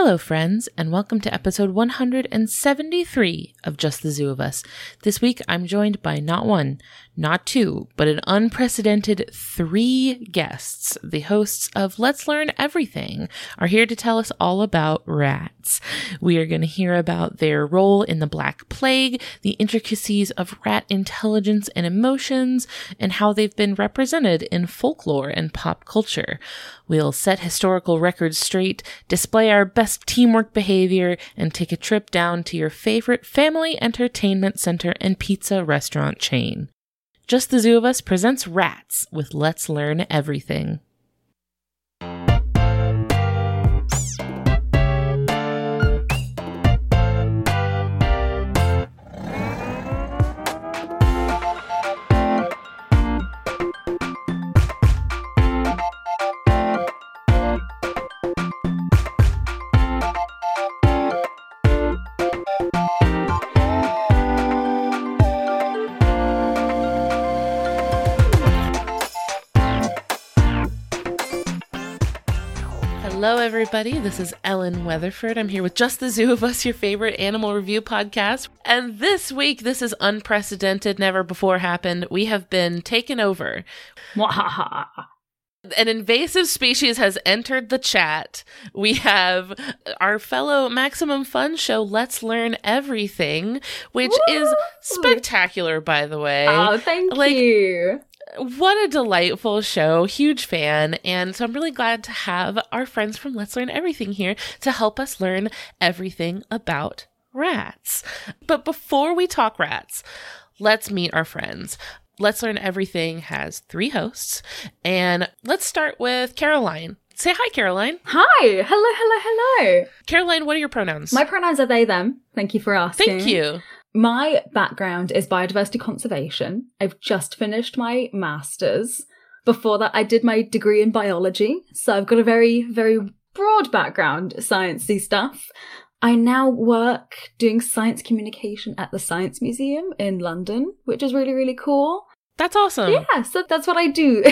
Hello, friends, and welcome to episode 173 of Just the Zoo of Us. This week, I'm joined by not one, not two, but an unprecedented three guests. The hosts of Let's Learn Everything are here to tell us all about rats. We are going to hear about their role in the Black Plague, the intricacies of rat intelligence and emotions, and how they've been represented in folklore and pop culture. We'll set historical records straight, display our best teamwork behavior, and take a trip down to your favorite family entertainment center and pizza restaurant chain. Just the Zoo of Us presents Rats with Let's Learn Everything. Everybody. This is Ellen Weatherford. I'm here with Just the Zoo of Us, your favorite animal review podcast. And this week, this is unprecedented, never before happened. We have been taken over. An invasive species has entered the chat. We have our fellow Maximum Fun show, Let's Learn Everything, which is spectacular, by the way. Oh, thank Like- you. What a delightful show. Huge fan. And so I'm really glad to have our friends from Let's Learn Everything here to help us learn everything about rats. But before we talk rats, let's meet our friends. Let's Learn Everything has three hosts. And let's start with Caroline. Say hi, Caroline. Hi. Hello, hello, hello. Caroline, what are your pronouns? My pronouns are they, them. Thank you for asking. Thank you. My background is biodiversity conservation. I've just finished my master's. Before that, I did my degree in biology. So I've got a very, very broad background, sciencey stuff. I now work doing science communication at the Science Museum in London, which is really, really cool. That's awesome. Yeah, so that's what I do.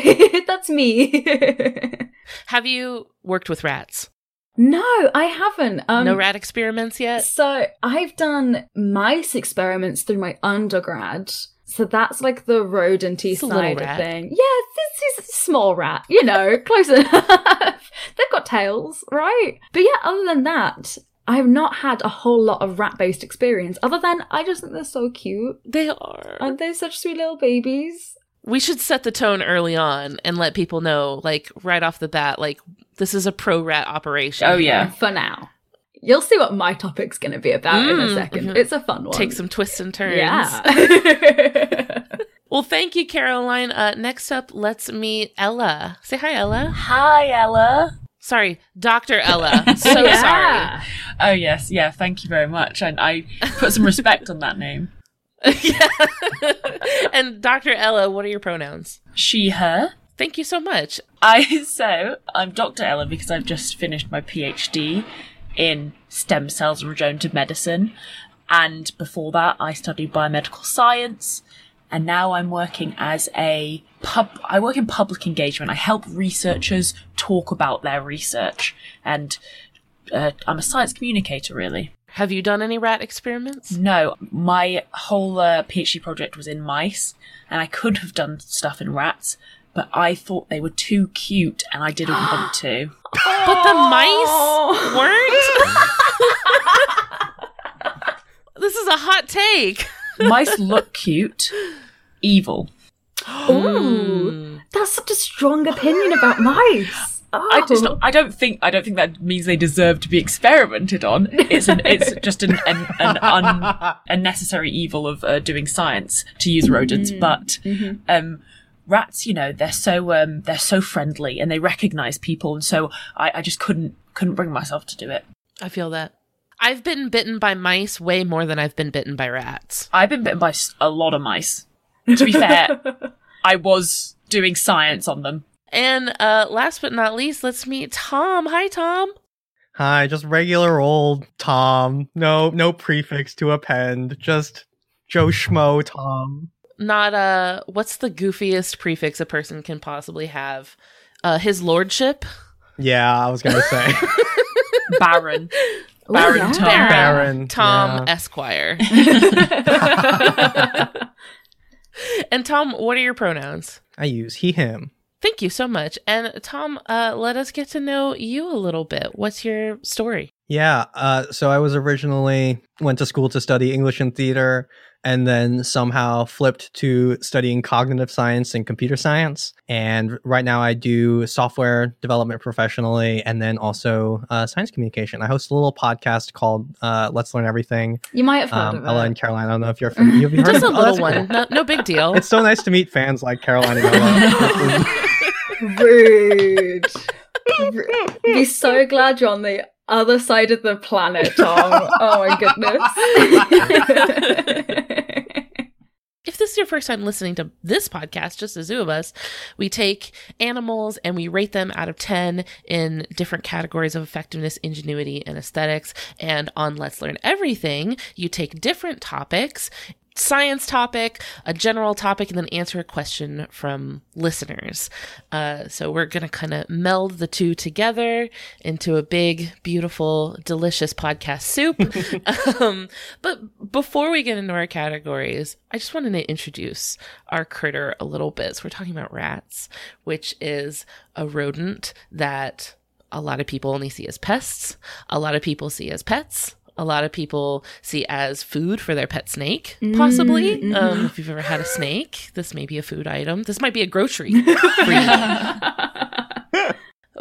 that's me. Have you worked with rats? No, I haven't. Um, no rat experiments yet? So I've done mice experiments through my undergrad. So that's like the rodenty It's side of thing. Yeah, this is a small rat, you know, close enough. They've got tails, right? But yeah, other than that, I have not had a whole lot of rat based experience, other than I just think they're so cute. They are. Aren't they such sweet little babies? We should set the tone early on and let people know, like right off the bat, like this is a pro rat operation. Oh, yeah. For now. You'll see what my topic's going to be about in a Mm, 2nd mhm. It's a fun one. Take some twists and turns. Yeah. Well, thank you, Caroline. Uh, next up, let's meet Ella. Say hi, Ella. Hi, Ella. Sorry, Dr. Ella. So Yeah. Oh, yes. Yeah, thank you very much. And I put some respect on that name. Yeah. and Dr. Ella, what are your pronouns? She, her. Thank you so much. I, so, I'm Dr. Ella because I've just finished my PhD in stem cells and regenerative medicine. And before that, I studied biomedical science. And now I'm working as a pub, I work in public engagement. I help researchers talk about their research. And uh, I'm a science communicator, really. Have you done any rat experiments? No, my whole uh, PhD project was in mice, and I could have done stuff in rats, but I thought they were too cute, and I didn't want to. But the mice weren't? this is a hot take. Mice look cute, evil. Ooh, that's such a strong opinion about mice. Oh. I just, I don't think, I don't think that means they deserve to be experimented on. It's an, it's just an, an, an un, unnecessary evil of uh, doing science to use rodents, but um, rats, you know, they're so um, they're so friendly and they recognize people, and so I, I just couldn't couldn't bring myself to do it. I feel that. I've been bitten by mice way more than I've been bitten by rats. I've been bitten by a lot of mice. To be fair, I was doing science on them. And uh, last but not least, let's meet Tom. Hi, Tom. Hi, just regular old Tom. No, no prefix to append. Just Joe Schmo Tom. Not uh, what's the goofiest prefix a person can possibly have? Uh, his lordship. Yeah, I was gonna say. Baron. Ooh, Baron yeah. Tom. Baron, Tom yeah. Esquire. and Tom, what are your pronouns? I use he, him. Thank you so much. And Tom, uh, let us get to know you a little bit. What's your story? Yeah. Uh, so I was originally went to school to study English and theater, and then somehow flipped to studying cognitive science and computer science. And right now I do software development professionally, and then also uh, science communication. I host a little podcast called uh, Let's Learn Everything. You might have heard Um, of it. Ella and Caroline. I don't know if you're familiar. Have you heard Just a of- oh, little that's one. cool. No, no big deal. It's so nice to meet fans like Caroline and Ella. Rude. Be so glad you're on the other side of the planet, Tom. Oh my goodness. if this is your first time listening to this podcast, just the zoo of us, we take animals and we rate them out of 10 in different categories of effectiveness, ingenuity, and aesthetics. And on Let's Learn Everything, you take different topics. Science topic, a general topic, and then answer a question from listeners. Uh, so we're going to kind of meld the two together into a big, beautiful, delicious podcast soup. um, but before we get into our categories, I just wanted to introduce our critter a little bit. So we're talking about rats, which is a rodent that a lot of people only see as pests. A lot of people see as pets. A lot of people see as food for their pet snake, possibly. Mm, Um, if you've ever had a snake, this may be a food item. This might be a grocery for you.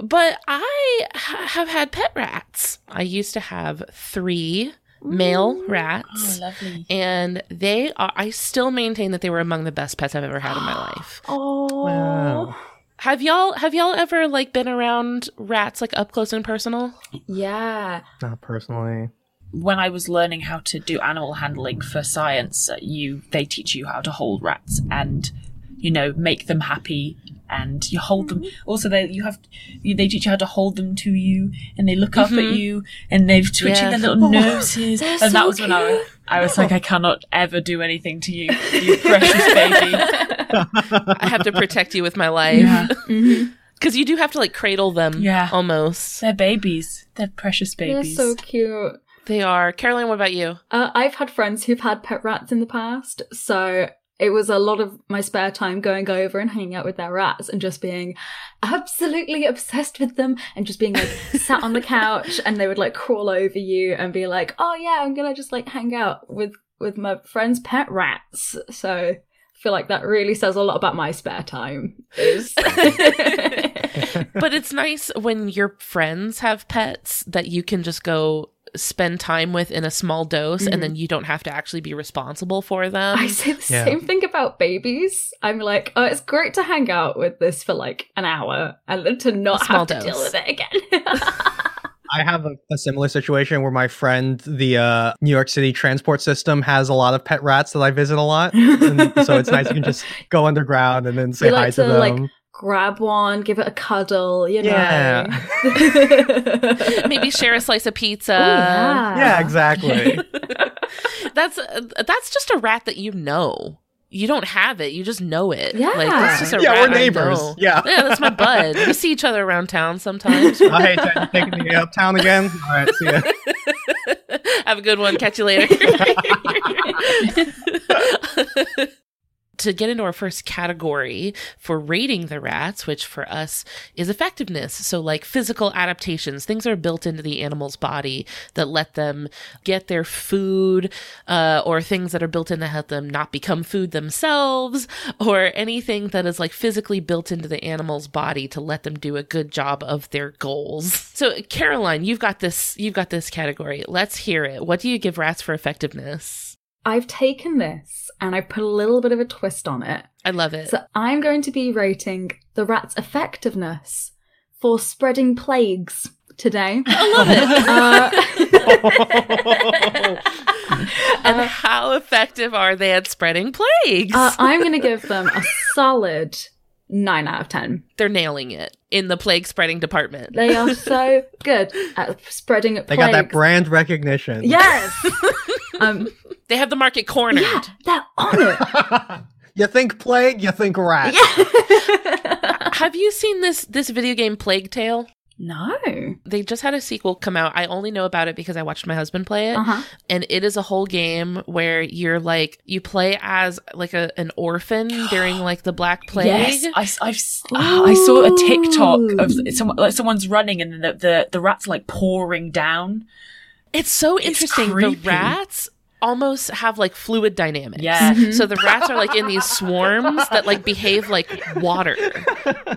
But I ha- have had pet rats. I used to have three male Oh, rats. lovely. And they are, I still maintain that they were among the best pets I've ever had in my life. oh. Wow. Have y'all, have y'all ever like been around rats like up close and personal? Yeah. Not personally. When I was learning how to do animal handling for science, uh, you they teach you how to hold rats and you know make them happy and you hold them. Also, they you have you, they teach you how to hold them to you and they look up at Mhm. you and they're twitching Yeah. their little noses. And so that was when I was I was like, I cannot ever do anything to you, you precious baby. I have to protect you with my life. Yeah. Mhm. Because you do have to like cradle them Yeah. almost. They're babies. They're precious babies. They're babies. so cute. They are. Caroline, what about you? Uh, I've had friends who've had pet rats in the past, so it was a lot of my spare time going over and hanging out with their rats and just being absolutely obsessed with them and just being like sat on the couch and they would like crawl over you and be like, "Oh yeah, I'm gonna just like hang out with with my friend's pet rats." So I feel like that really says a lot about my spare time. Is but it's nice when your friends have pets that you can just go spend time with in a small dose and then you don't have to actually be responsible for them. I say the Yeah. same thing about babies. I'm like, oh, it's great to hang out with this for like an hour and then to not A small have to dose. deal with it again. I have a, a similar situation where my friend, the uh, New York City transport system, has a lot of pet rats that I visit a lot. And so it's nice you can just go underground and then say We hi like to to, them. like, Grab one, give it a cuddle, you know. Yeah. Maybe share a slice of pizza. Oh, yeah. yeah, exactly. That's uh, that's just a rat that you know. You don't have it, you just know it. Yeah. Like that's just a Yeah, rat we're I neighbors. know. Yeah. Yeah, that's my bud. We see each other around town sometimes. oh, hey, Jen, you taking me uptown again? All right, see ya. Have a good one. Catch you later. To get into our first category for rating the rats, which for us is effectiveness. So, like physical adaptations, things are built into the animal's body that let them get their food, uh, or things that are built in to help them not become food themselves, or anything that is like physically built into the animal's body to let them do a good job of their goals. So, Caroline, you've got this. You've got this category. Let's hear it. What do you give rats for effectiveness? I've taken this and I've put a little bit of a twist on it. I love it. So I'm going to be rating the rat's effectiveness for spreading plagues today. I love it. uh, and how effective are they at spreading plagues? Uh, I'm going to give them a solid 9 out of 10. They're nailing it in the plague spreading department. They are so good at spreading They plagues. got that brand recognition. Yes. um, They have the market cornered. yeah, they're on it. you think plague, you think rat. Yeah. Have you seen this this video game Plague Tale? No. They just had a sequel come out. I only know about it because I watched my husband play it. Uh huh. and it is a whole game where you're like you play as like a an orphan during like the black plague Yes, I, have I saw a TikTok of someone like someone's running and the the, the rats like pouring down. it's so It's interesting the rats almost have like fluid dynamics Yeah, Mhm. so the rats are like in these swarms that like behave like water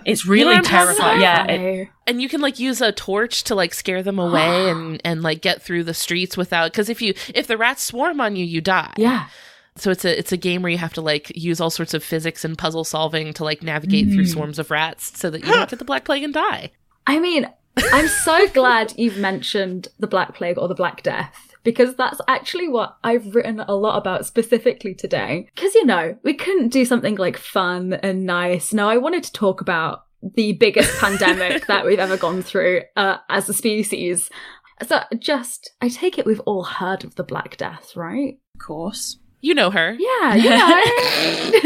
it's You know really what I'm talking terrifying. Yeah, it, and you can like use a torch to like scare them away and and like get through the streets without because if you if the rats swarm on you you die yeah. so it's a it's a game where you have to like use all sorts of physics and puzzle solving to like navigate through Mm. swarms of rats so that you don't get the black plague and die I mean, I'm so glad you've mentioned the Black Plague or the Black Death because that's actually what I've written a lot about specifically today. Because, you know, we couldn't do something like fun and nice. Now, I wanted to talk about the biggest pandemic that we've ever gone through uh, as a species. So, just, I take it we've all heard of the Black Death, right? of course. you know her Yeah, you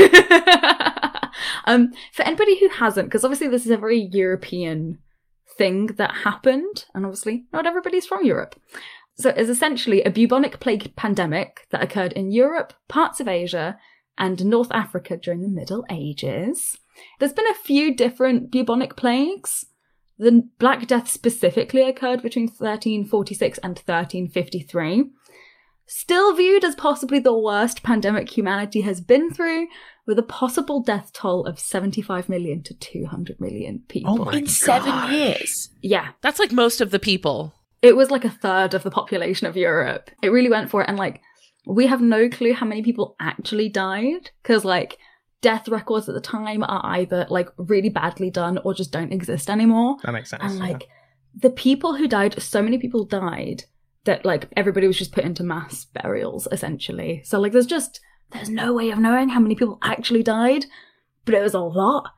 know. um, for anybody who hasn't, because obviously this is a very European thing that happened, and obviously not everybody's from Europe. So it's essentially a bubonic plague pandemic that occurred in Europe, parts of Asia, and North Africa during the Middle Ages. There's been a few different bubonic plagues. The Black Death specifically occurred between 1346 and 1353 still viewed as possibly the worst pandemic humanity has been through, with a possible death toll of 75 million to 200 million people. Oh my In seven years. Yeah, that's like most of the people it was like a third of the population of Europe. It really went for it, and like, we have no clue how many people actually died, because like, death records at the time are either like really badly done or just don't exist anymore. That makes sense. And yeah. like the people who died, so many people died that like everybody was just put into mass burials essentially. So like there's just there's no way of knowing how many people actually died, but it was a lot.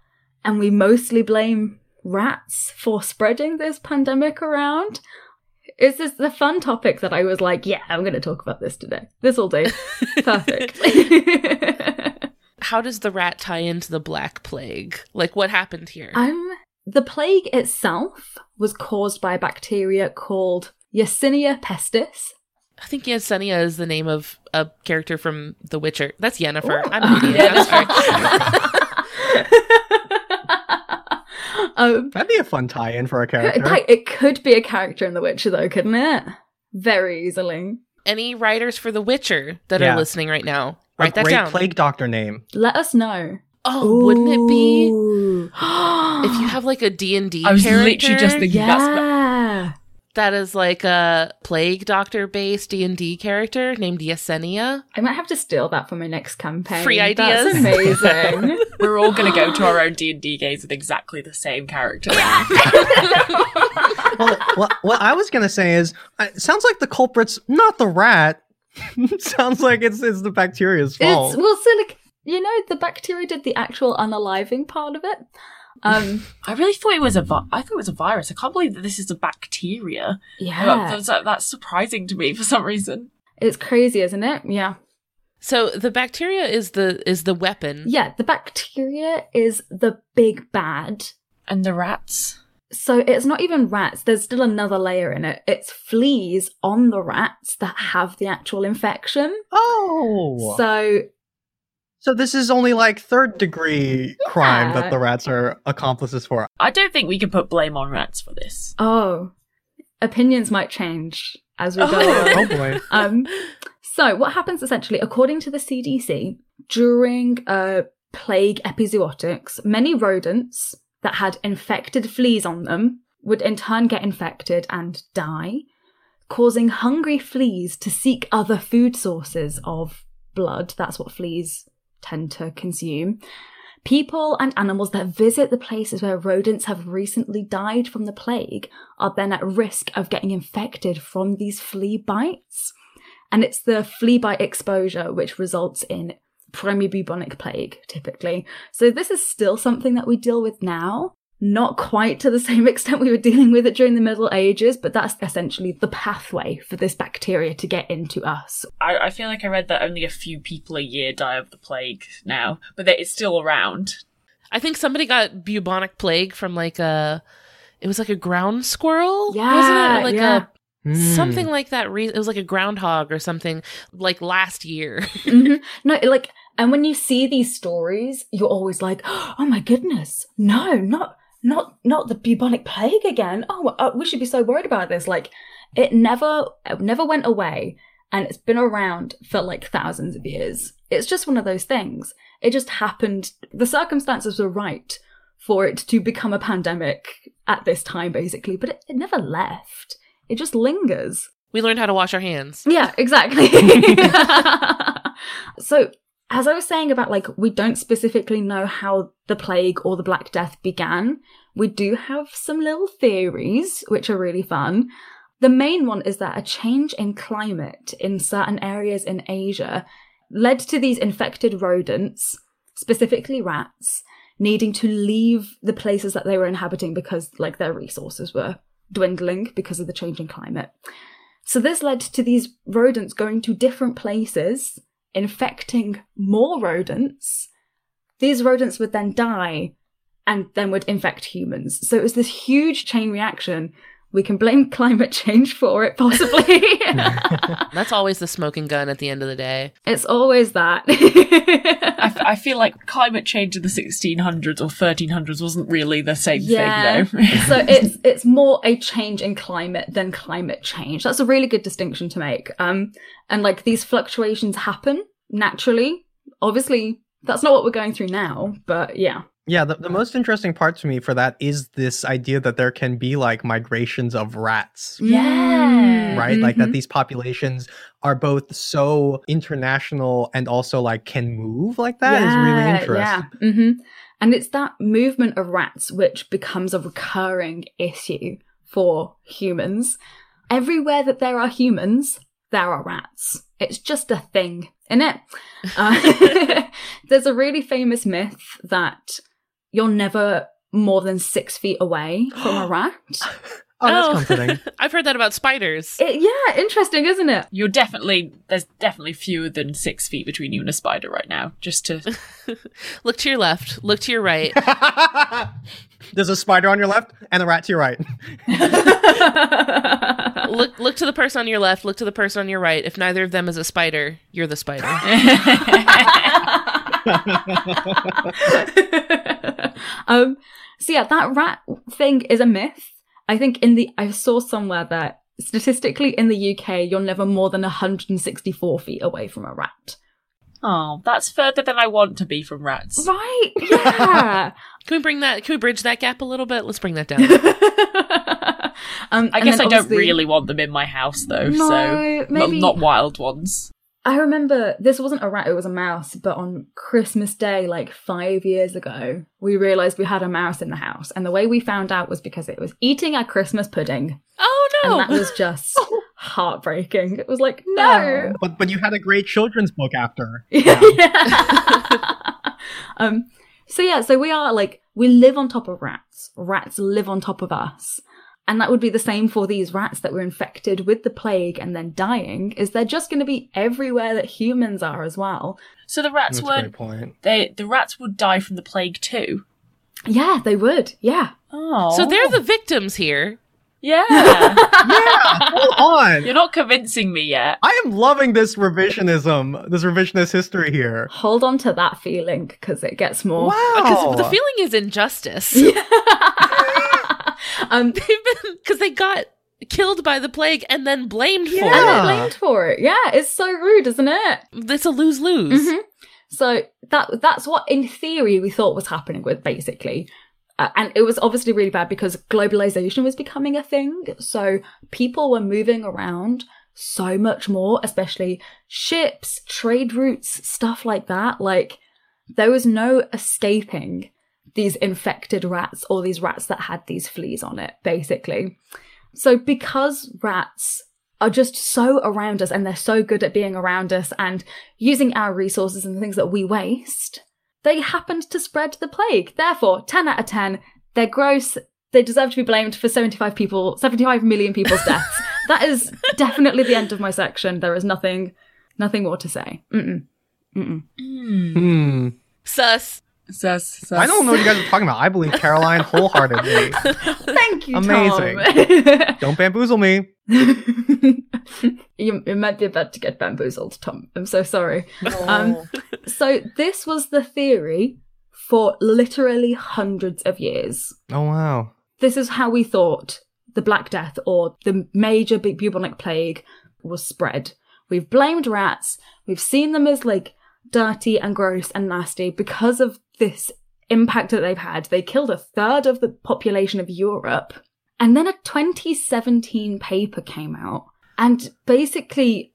And we mostly blame rats for spreading this pandemic around. Is this the fun topic that I was like, yeah, I'm going to talk about this today. This will do. Perfect. how does the rat tie into the black plague like what happened here Um, the plague itself was caused by a bacteria called Yersinia pestis. I think Yesenia is the name of a character from The Witcher. That's Yennefer. Ooh. I'm an idiot. I'm sorry. um, That'd be a fun tie-in for a it, character. it could be a character in The Witcher, though, couldn't it? Very easily. Any writers for The Witcher that Yeah. are listening right now, a write that great down. plague doctor name. Let us know. oh, wouldn't it be if you have like a D&D I was character literally just thinking that's yeah. That is like a plague doctor based D&D character named Yesenia? I might have to steal that for my next campaign. Free That's ideas. amazing. we're all going to go to our own D and D games with exactly the same character. well, what, what I was gonna say is, uh, it sounds like the culprit's not the rat. sounds like it's it's the bacteria's fault. It's well, so like you know, the bacteria did the actual unaliving part of it. Um, I really thought it was a. Vi- I thought it was a virus. I can't believe that this is a bacteria. yeah, That's, that's surprising to me for some reason. it's crazy, isn't it? Yeah, So the bacteria is the is the weapon. yeah. The bacteria is the big bad. And the rats. So it's not even rats. There's still another layer in it. It's fleas on the rats that have the actual infection. oh, so, So this is only like third degree crime that the rats are accomplices for. I don't think we can put blame on rats for this. oh, opinions might change as we go Oh. Oh boy. Um, so what happens essentially, according to the CDC, during uh, plague epizootics, many rodents that had infected fleas on them would in turn get infected and die, causing hungry fleas to seek other food sources of blood. That's what fleas tend to consume. People and animals that visit the places where rodents have recently died from the plague are then at risk of getting infected from these flea bites. And it's the flea bite exposure which results in primary bubonic plague, typically. So this is still something that we deal with now. Not quite to the same extent we were dealing with it during the Middle Ages, but that's essentially the pathway for this bacteria to get into us. I, I feel like I read that only a few people a year die of the plague now, but that it's still around. I think somebody got bubonic plague from like a it was like a ground squirrel. Yeah, wasn't it? Like yeah. a Hmm. something like that. Re- it was like a groundhog or something like last year. Mhm. No, like, and when you see these stories, you're always like, "Oh my goodness, no, not, not, not the bubonic plague again. Oh, uh, we should be so worried about this." Like, it never, it never went away, and it's been around for like thousands of years. It's just one of those things. It just happened. The circumstances were right for it to become a pandemic at this time, basically, but it, it never left. It just lingers. we learned how to wash our hands. Yeah, exactly. so, as I was saying about like, we don't specifically know how the plague or the Black Death began. We do have some little theories, which are really fun. The main one is that a change in climate in certain areas in Asia led to these infected rodents, specifically rats, needing to leave the places that they were inhabiting because like their resources were dwindling because of the changing climate. So this led to these rodents going to different places, infecting more rodents. These rodents would then die and then would infect humans. So it was this huge chain reaction. We can blame climate change for it, possibly. That's always the smoking gun at the end of the day. it's always that. I, f- I feel like climate change in the 1600s or 1300s wasn't really the same Yeah. thing, though. so it's it's more a change in climate than climate change. That's a really good distinction to make. Um, and like these fluctuations happen naturally. Obviously, that's not what we're going through now, but yeah. Yeah, the, the most interesting part to me for that is this idea that there can be like migrations of rats, Yeah. right? Like that Mhm. these populations are both so international and also like can move like that is really interesting. Yeah. hmm And it's that movement of rats which becomes a recurring issue for humans. Everywhere that there are humans, there are rats. It's just a thing, isn't it? Uh, there's a really famous myth that you're never more than six feet away from a rat. Oh, that's oh. comforting. I've heard that about spiders. It- yeah, interesting, isn't it? You're definitely, there's definitely fewer than six feet between you and a spider right now. Just to, Look to your left. Look to your right. There's a spider on your left and a rat to your right. look look to the person on your left. Look to the person on your right. If neither of them is a spider, you're the spider. um, so yeah, that rat thing is a myth. I think in the I saw somewhere that statistically in the UK you're never more than 164 feet away from a rat. oh, that's further than I want to be from rats. Right? Yeah. Can we bring that? Can we bridge that gap a little bit? Let's bring that down. um, I guess I don't really want them in my house though, No, so maybe- not, not wild ones. I remember this wasn't a rat, it was a mouse, but on Christmas Day, like five years ago, we realised we had a mouse in the house. And the way we found out was because it was eating our Christmas pudding. oh And no! that was just heartbreaking. It was like, no. But but you had a great children's book after. Yeah. um, so yeah, so we are like, we live on top of rats. Rats live on top of us. And that would be the same for these rats that were infected with the plague and then dying, is they're just going to be everywhere that humans are as well. So the rats That's weren't, point. they, the rats would die from the plague too. Yeah, they would. Yeah. Oh. so they're the victims here. Yeah. yeah. Hold on. You're not convincing me yet. I am loving this revisionism, this revisionist history here. Hold on to that feeling because it gets more. Because Wow. Uh, the feeling is injustice. um, They've been because they got killed by the plague and then blamed and for they're blamed for it. Yeah, it's so rude, isn't it? it. It's a lose lose. Mhm. So that that's what, in theory, we thought was happening with basically. Uh, and it was obviously really bad because globalization was becoming a thing. So people were moving around so much more, especially ships, trade routes, stuff like that. Like there was no escaping these infected rats or these rats that had these fleas on it, basically. So because rats are just so around us and they're so good at being around us and using our resources and the things that we waste, they happened to spread the plague. Therefore, 10 out of 10, they're gross. They deserve to be blamed for 75 people, 75 million people's deaths. that is definitely the end of my section. There is nothing, nothing more to say. Mm-mm. Mm-mm. Hmm. Hmm. Sus. Says, says. I don't know what you guys are talking about. I believe Caroline wholeheartedly. Thank you, Amazing. Don't bamboozle me. you, you might be about to get bamboozled, Tom. I'm so sorry. Oh. Um, So this was the theory for literally hundreds of years. Oh wow. This is how we thought the Black Death or the major bu- bubonic plague was spread. We've blamed rats. We've seen them as like dirty and gross and nasty because of this impact that they've had. They killed a third of the population of Europe. And then a 2017 paper came out and basically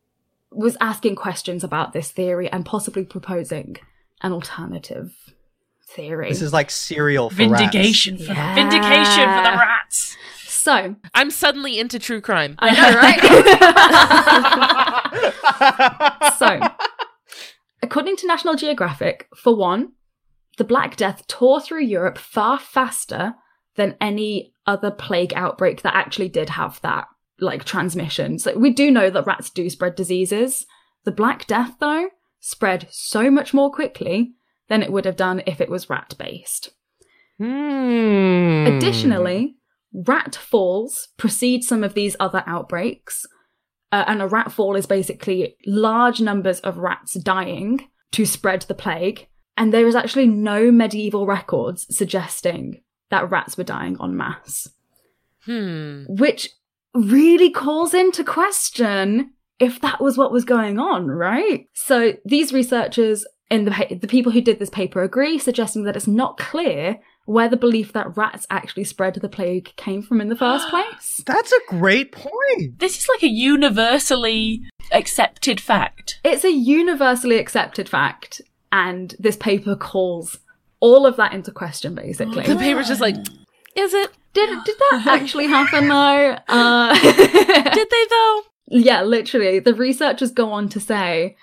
was asking questions about this theory and possibly proposing an alternative theory. This is like Serial for rats. vindication for Yeah. the vindication for the rats. so, I'm suddenly into true crime. I know, right? so, according to National Geographic, for one, the Black Death tore through Europe far faster than any other plague outbreak that actually did have that like transmission. So we do know that rats do spread diseases. The Black Death, though, spread so much more quickly than it would have done if it was rat based. Hmm. Additionally, rat falls precede some of these other outbreaks. Uh, and a rat fall is basically large numbers of rats dying to spread the plague. And there is actually no medieval records suggesting that rats were dying en masse, Hmm. which really calls into question if that was what was going on, right? So these researchers and the, pa- the people who did this paper agree, suggesting that it's not clear where the belief that rats actually spread the plague came from in the first place. That's a great point. This is like a universally accepted fact. It's a universally accepted fact, and this paper calls all of that into question, basically. The paper's just like, is it? Did, did that actually happen though? Uh, Did they though? Yeah, literally. The researchers go on to say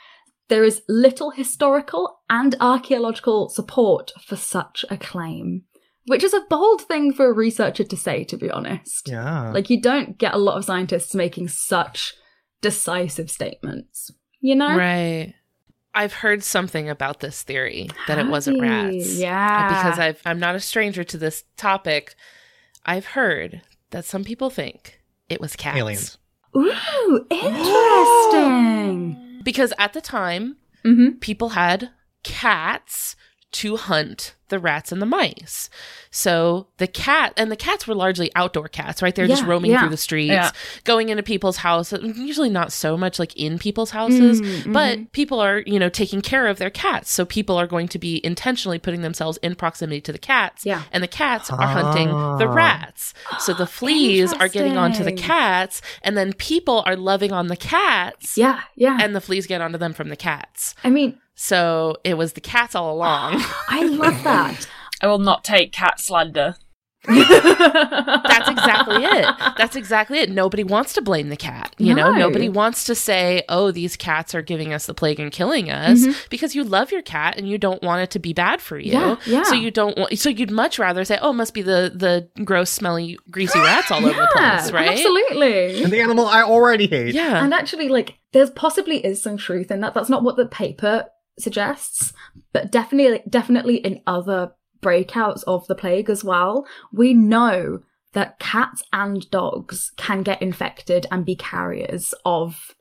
there is little historical and archaeological support for such a claim, which is a bold thing for a researcher to say, to be honest. Yeah. Like, you don't get a lot of scientists making such decisive statements, you know? Right. I've heard something about this theory that it wasn't rats. Yeah. Because I've I'm not a stranger to this topic. I've heard that some people think it was cats. Aliens. Ooh, interesting. Because at the time, mm-hmm. people had cats to hunt the rats and the mice. So the cat and the cats were largely outdoor cats, right? They're just roaming yeah. through the streets, Yeah. going into people's houses, usually not so much like in people's houses, Mm, but people are, you know, taking care of their cats. So people are going to be intentionally putting themselves in proximity to the cats. Yeah. And the cats are hunting the Ah. rats. So the fleas are getting onto the cats, and then people are loving on the cats. Yeah, yeah. And the fleas get onto them from the cats. I mean, So it was the cats all along. I love that. I will not take cat slander. That's exactly it. That's exactly it. Nobody wants to blame the cat. You know, nobody wants to say, oh, these cats are giving us the plague and killing us Mm-hmm. because you love your cat and you don't want it to be bad for you. Yeah, yeah. So you don't want, so you'd much rather say, oh, it must be the, the gross, smelly, greasy rats all over the place, right? Absolutely. And the animal I already hate. Yeah. And actually, like, there's possibly is some truth in that. That's not what the paper suggests, but definitely, definitely in other breakouts of the plague as well, we know that cats and dogs can get infected and be carriers of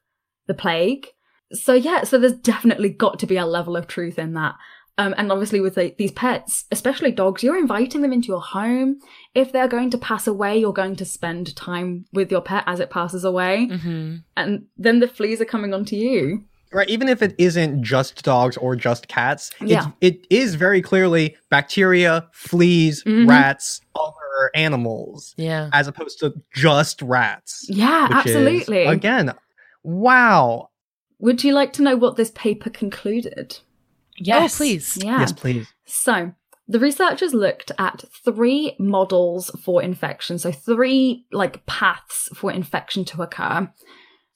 the plague. So yeah, so there's definitely got to be a level of truth in that. Um, and obviously with like, these pets, especially dogs, you're inviting them into your home. If they're going to pass away, you're going to spend time with your pet as it passes away hmm and then the fleas are coming onto you. Right, even if it isn't just dogs or just cats, Yeah. it's, it is very clearly bacteria, fleas, Mhm. rats, other animals, Yeah. as opposed to just rats. Yeah, which is, absolutely. again, wow. Would you like to know what this paper concluded? Yes. Oh, please. Yeah. Yes, please. So, the researchers looked at three models for infection, so three like paths for infection to occur.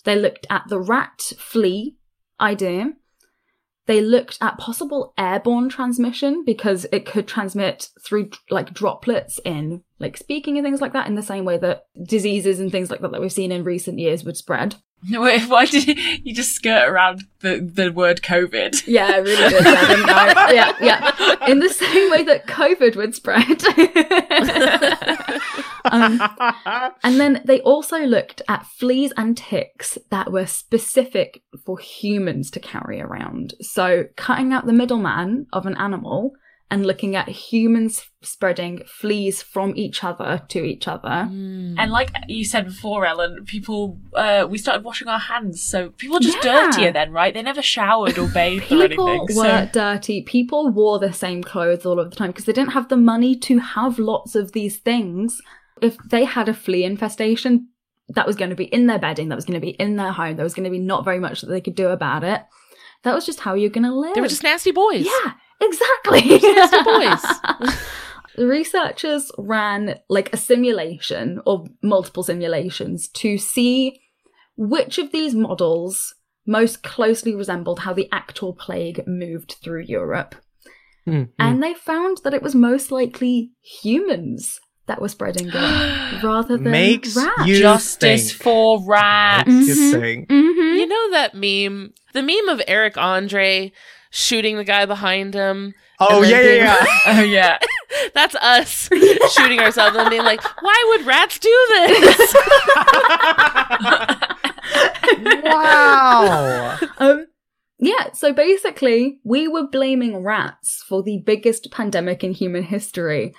They looked at the rat flea idea. They looked at possible airborne transmission because it could transmit through like droplets in like speaking and things like that in the same way that diseases and things like that that we've seen in recent years would spread. Wait, why did you, you just skirt around the, the word COVID? Yeah, I really did. I. Yeah, yeah. In the same way that COVID would spread. um, and then they also looked at fleas and ticks that were specific for humans to carry around. So cutting out the middleman of an animal and looking at humans spreading fleas from each other to each other. And like you said before, Ellen, people, uh, we started washing our hands, so people just Yeah. dirtier then, right? They never showered or bathed or People were So dirty. People wore the same clothes all of the time because they didn't have the money to have lots of these things. If they had a flea infestation, that was going to be in their bedding, that was going to be in their home, there was going to be not very much that they could do about it. That was just how you're going to live. They were just nasty boys. Yeah, exactly. nasty boys. The researchers ran like a simulation or multiple simulations to see which of these models most closely resembled how the actual plague moved through Europe. Hmm, hmm. And they found that it was most likely humans that were spreading it rather than Makes rats. you justice think. for rats. Makes you Mhm. think. Mhm. You know that meme? The meme of Eric Andre shooting the guy behind him. Oh And yeah, then yeah, being- yeah. Oh yeah. That's us shooting ourselves and being like, why would rats do this? wow. Um, yeah, so basically, we were blaming rats for the biggest pandemic in human history.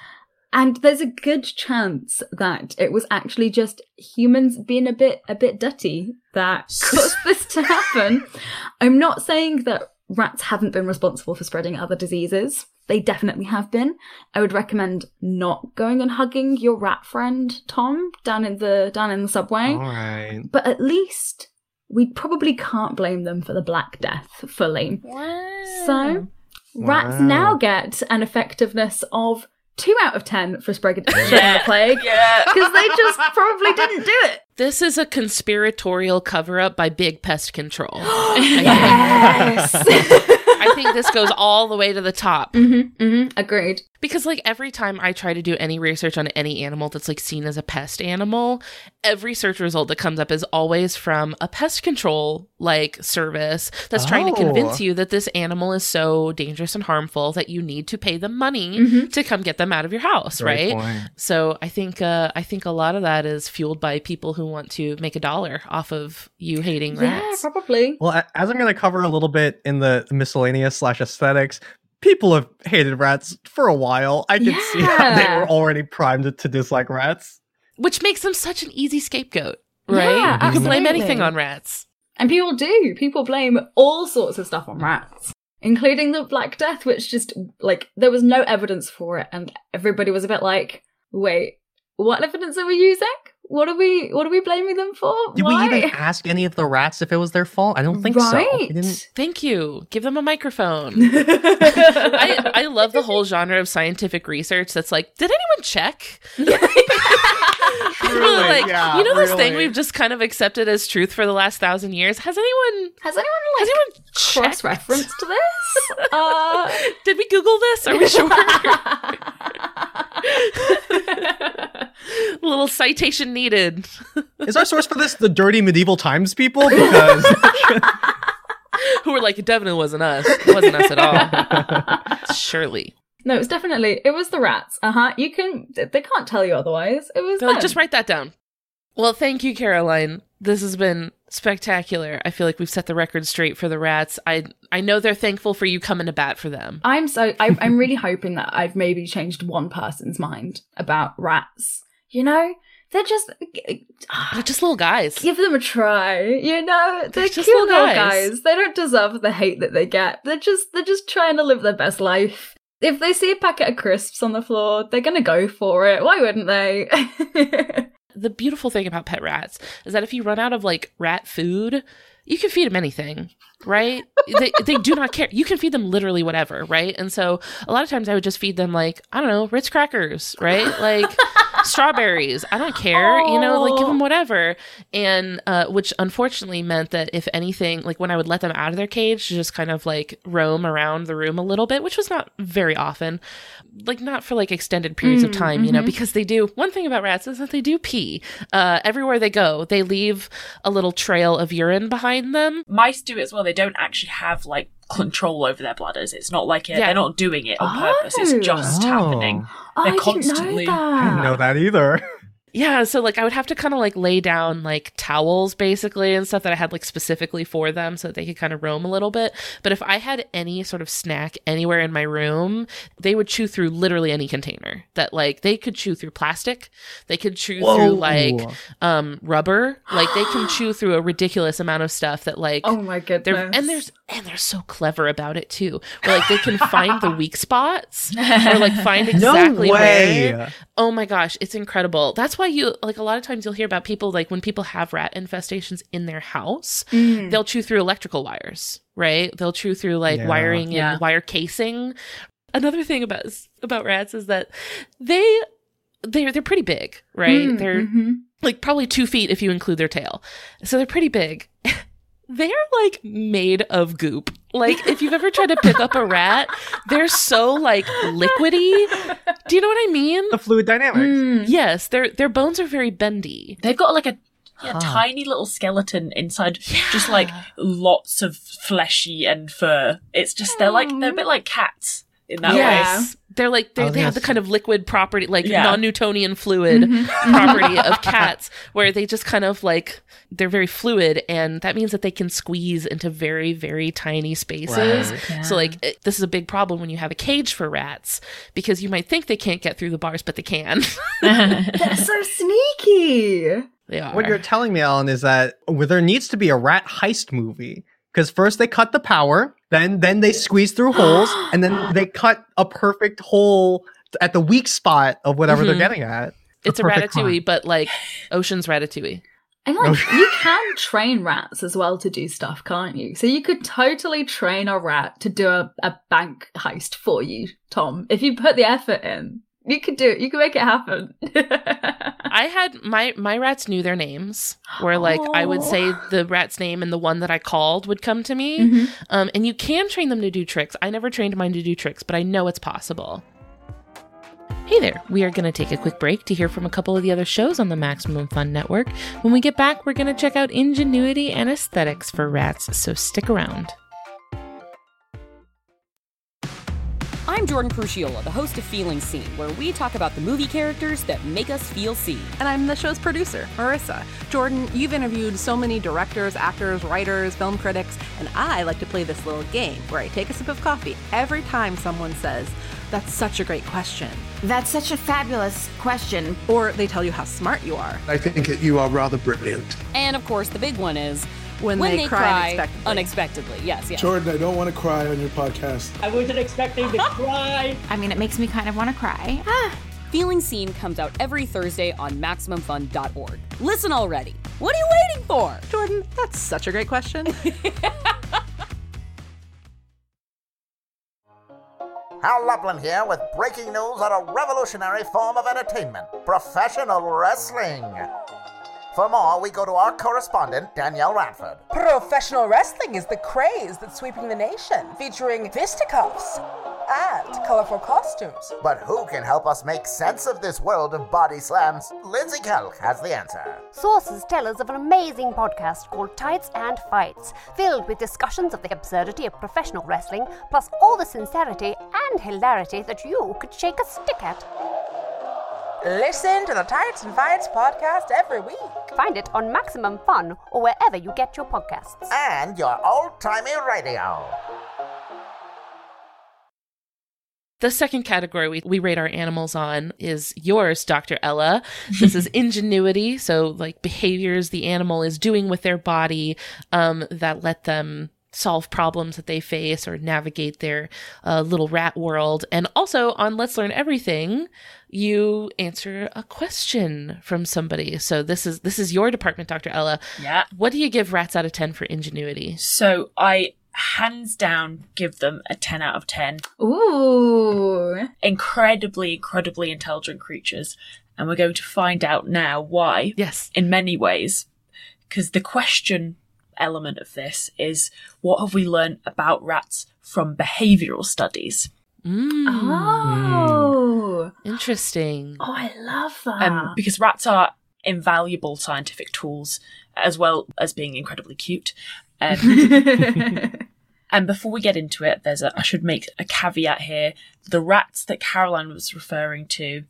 And there's a good chance that it was actually just humans being a bit a bit dirty that caused this to happen. I'm not saying that rats haven't been responsible for spreading other diseases. They definitely have been. I would recommend not going and hugging your rat friend Tom down in the down in the subway. All right. But at least we probably can't blame them for the Black Death fully. So, rats Wow. now get an effectiveness of 2 out of 10 for spreading the Yeah. plague. Yeah. Because they just probably didn't do it. this is a conspiratorial cover up by Big Pest Control. yes. I think this goes all the way to the top. hmm hmm Agreed. Because like every time I try to do any research on any animal that's like seen as a pest animal, every search result that comes up is always from a pest control like service that's trying to Oh. convince you that this animal is so dangerous and harmful that you need to pay them money Mhm. to come get them out of your house, Great right? point. So I think uh, I think a lot of that is fueled by people who want to make a dollar off of you hating rats. Yeah, probably. Well, as I'm going to cover a little bit in the miscellaneous slash aesthetics, people have hated rats for a while. I can see how they were already primed to dislike rats. Which makes them such an easy scapegoat, right? Yeah, you can blame anything on rats. And people do. People blame all sorts of stuff on rats, including the Black Death, which just, like, there was no evidence for it. And everybody was a bit like, wait, what evidence are we using? What are we, what are we blaming them for? Did Why? we even ask any of the rats if it was their fault? I don't think so. Right. didn't. Thank you. Give them a microphone. I, I love the whole genre of scientific research that's like, did anyone check? Truly, like, yeah, you know this thing we've just kind of accepted as truth for the last thousand years? Has anyone Has anyone has anyone cross referenced to this? Uh, Did we Google this? Are we sure? A little citation needed. Is our source for this the dirty medieval times people? Because Who were like, it definitely wasn't us. It wasn't us at all. Surely. no, it was definitely it was the rats. Uh huh. You can they can't tell you otherwise. It was They're like, just write that down. Well, thank you, Caroline. This has been spectacular. I feel like we've set the record straight for the rats. I I know they're thankful for you coming to bat for them. I'm so I, I'm really hoping that I've maybe changed one person's mind about rats. You know, they're just They're just little guys. give them a try. You know, they're, just cute little little guys. guys. They don't deserve the hate that they get. They're just they're just trying to live their best life. If they see a packet of crisps on the floor, they're gonna go for it. Why wouldn't they? The beautiful thing about pet rats is that if you run out of like rat food, you can feed them anything, right? they, they do not care. You can feed them literally whatever, right? And so a lot of times I would just feed them like, I don't know, Ritz crackers, right? Like strawberries. I don't care. You know, like give Oh. them whatever. And uh, which unfortunately meant that if anything, like when I would let them out of their cage to just kind of like roam around the room a little bit, which was not very often, like not for like extended periods of Mm, time, you know, mhm. because they do. One thing about rats is that they do pee. Uh, everywhere they go, they leave a little trail of urine behind them. Mice do it as well. They don't actually have like control over their bladders. It's not like uh, it, Yeah. they're not doing it on purpose. Oh. It's just Oh. happening. Oh, They're I constantly- didn't know I didn't know that either. Yeah, so like I would have to kind of like lay down like towels basically and stuff that I had like specifically for them so that they could kind of roam a little bit. But if I had any sort of snack anywhere in my room, they would chew through literally any container. That like they could chew through plastic, they could chew through like um rubber, like they can chew through a ridiculous amount of stuff that like Oh my goodness. and there's and they're so clever about it too. Where like they can find the weak spots or like find exactly no where. Oh my gosh, it's incredible. That's why you like a lot of times you'll hear about people like when people have rat infestations in their house, Mm. they'll chew through electrical wires, right? They'll chew through like Yeah. wiring Yeah. and wire casing. Another thing about about rats is that they they're they're pretty big, right? Mm, They're mhm. like probably two feet if you include their tail. So they're pretty big. they're like made of goop. Like if you've ever tried to pick up a rat, they're so like liquidy. Do you know what I mean? The fluid dynamics. Mm. Yes, their their bones are very bendy. They've got like a, a Huh. tiny little skeleton inside, just like lots of fleshy and fur. It's just they're like they're a bit like cats in that way. yes, they're like I they was they have the kind of liquid property, like Yeah. non-Newtonian fluid Mhm. property of cats, where they just kind of like they're very fluid, and that means that they can squeeze into very very tiny spaces. Right. So like it, this is a big problem when you have a cage for rats because you might think they can't get through the bars, but they can. They're so sneaky. they are. What you're telling me, Alan, is that well, there needs to be a rat heist movie. Because first they cut the power, then then they squeeze through holes, and then they cut a perfect hole at the weak spot of whatever Mhm. they're getting at. it's a perfect ratatouille, crime. but like Ocean's Ratatouille. And like you can train rats as well to do stuff, can't you? So you could totally train a rat to do a, a bank heist for you, Tom. If you put the effort in, you could do it. You could make it happen. I had my my rats knew their names. Where like I would say the rat's name and the one that I called would come to me. Mhm. Um, and you can train them to do tricks. I never trained mine to do tricks, but I know it's possible. Hey there, we are going to take a quick break to hear from a couple of the other shows on the Maximum Fun Network. When we get back, we're going to check out ingenuity and aesthetics for rats, so stick around. I'm Jordan Crucchiola, the host of Feeling Seen, where we talk about the movie characters that make us feel seen. And I'm the show's producer, Marissa. Jordan, you've interviewed so many directors, actors, writers, film critics, and I like to play this little game where I take a sip of coffee every time someone says, That's such a great question. That's such a fabulous question. Or they tell you how smart you are. I think that you are rather brilliant. And of course, the big one is When, they, cry, unexpectedly. unexpectedly. Yes, yes. Jordan, I don't want to cry on your podcast. I wasn't expecting to cry. I mean, it makes me kind of want to cry. Ah. Feeling Seen comes out every Thursday on MaximumFun.org. Listen already. What are you waiting for? Jordan, that's such a great question. Hal Lublin here with breaking news on a revolutionary form of entertainment professional wrestling. For more, we go to our correspondent, Danielle Radford. Professional wrestling is the craze that's sweeping the nation, featuring fisticuffs and colorful costumes. But who can help us make sense of this world of body slams? Lindsay Kelk has the answer. Sources tell us of an amazing podcast called Tights and Fights, filled with discussions of the absurdity of professional wrestling, plus all the sincerity and hilarity that you could shake a stick at. Listen to the Tights and Fights podcast every week. Find it on Maximum Fun or wherever you get your podcasts. And your old timey radio. The second category we, we rate our animals on is yours, Dr. Ella. This is ingenuity. So, like behaviors the animal is doing with their body um, that let them solve problems that they face or navigate their uh, little rat world. And also on Let's Learn Everything, you answer a question from somebody. So this is this is your department, Dr. Ella. Yeah. What do you give rats out of 10 for ingenuity? So I hands down give them a 10 out of 10. Ooh. Incredibly, incredibly intelligent creatures. And we're going to find out now why. Yes. In many ways. Because the question element of this is what have we learned about rats from behavioral studies? Mm. Oh. Interesting. Oh, I love that. Um, because rats are invaluable scientific tools as well as being incredibly cute. Um, and before we get into it, there's a, I should make a caveat here. The rats that Caroline was referring to,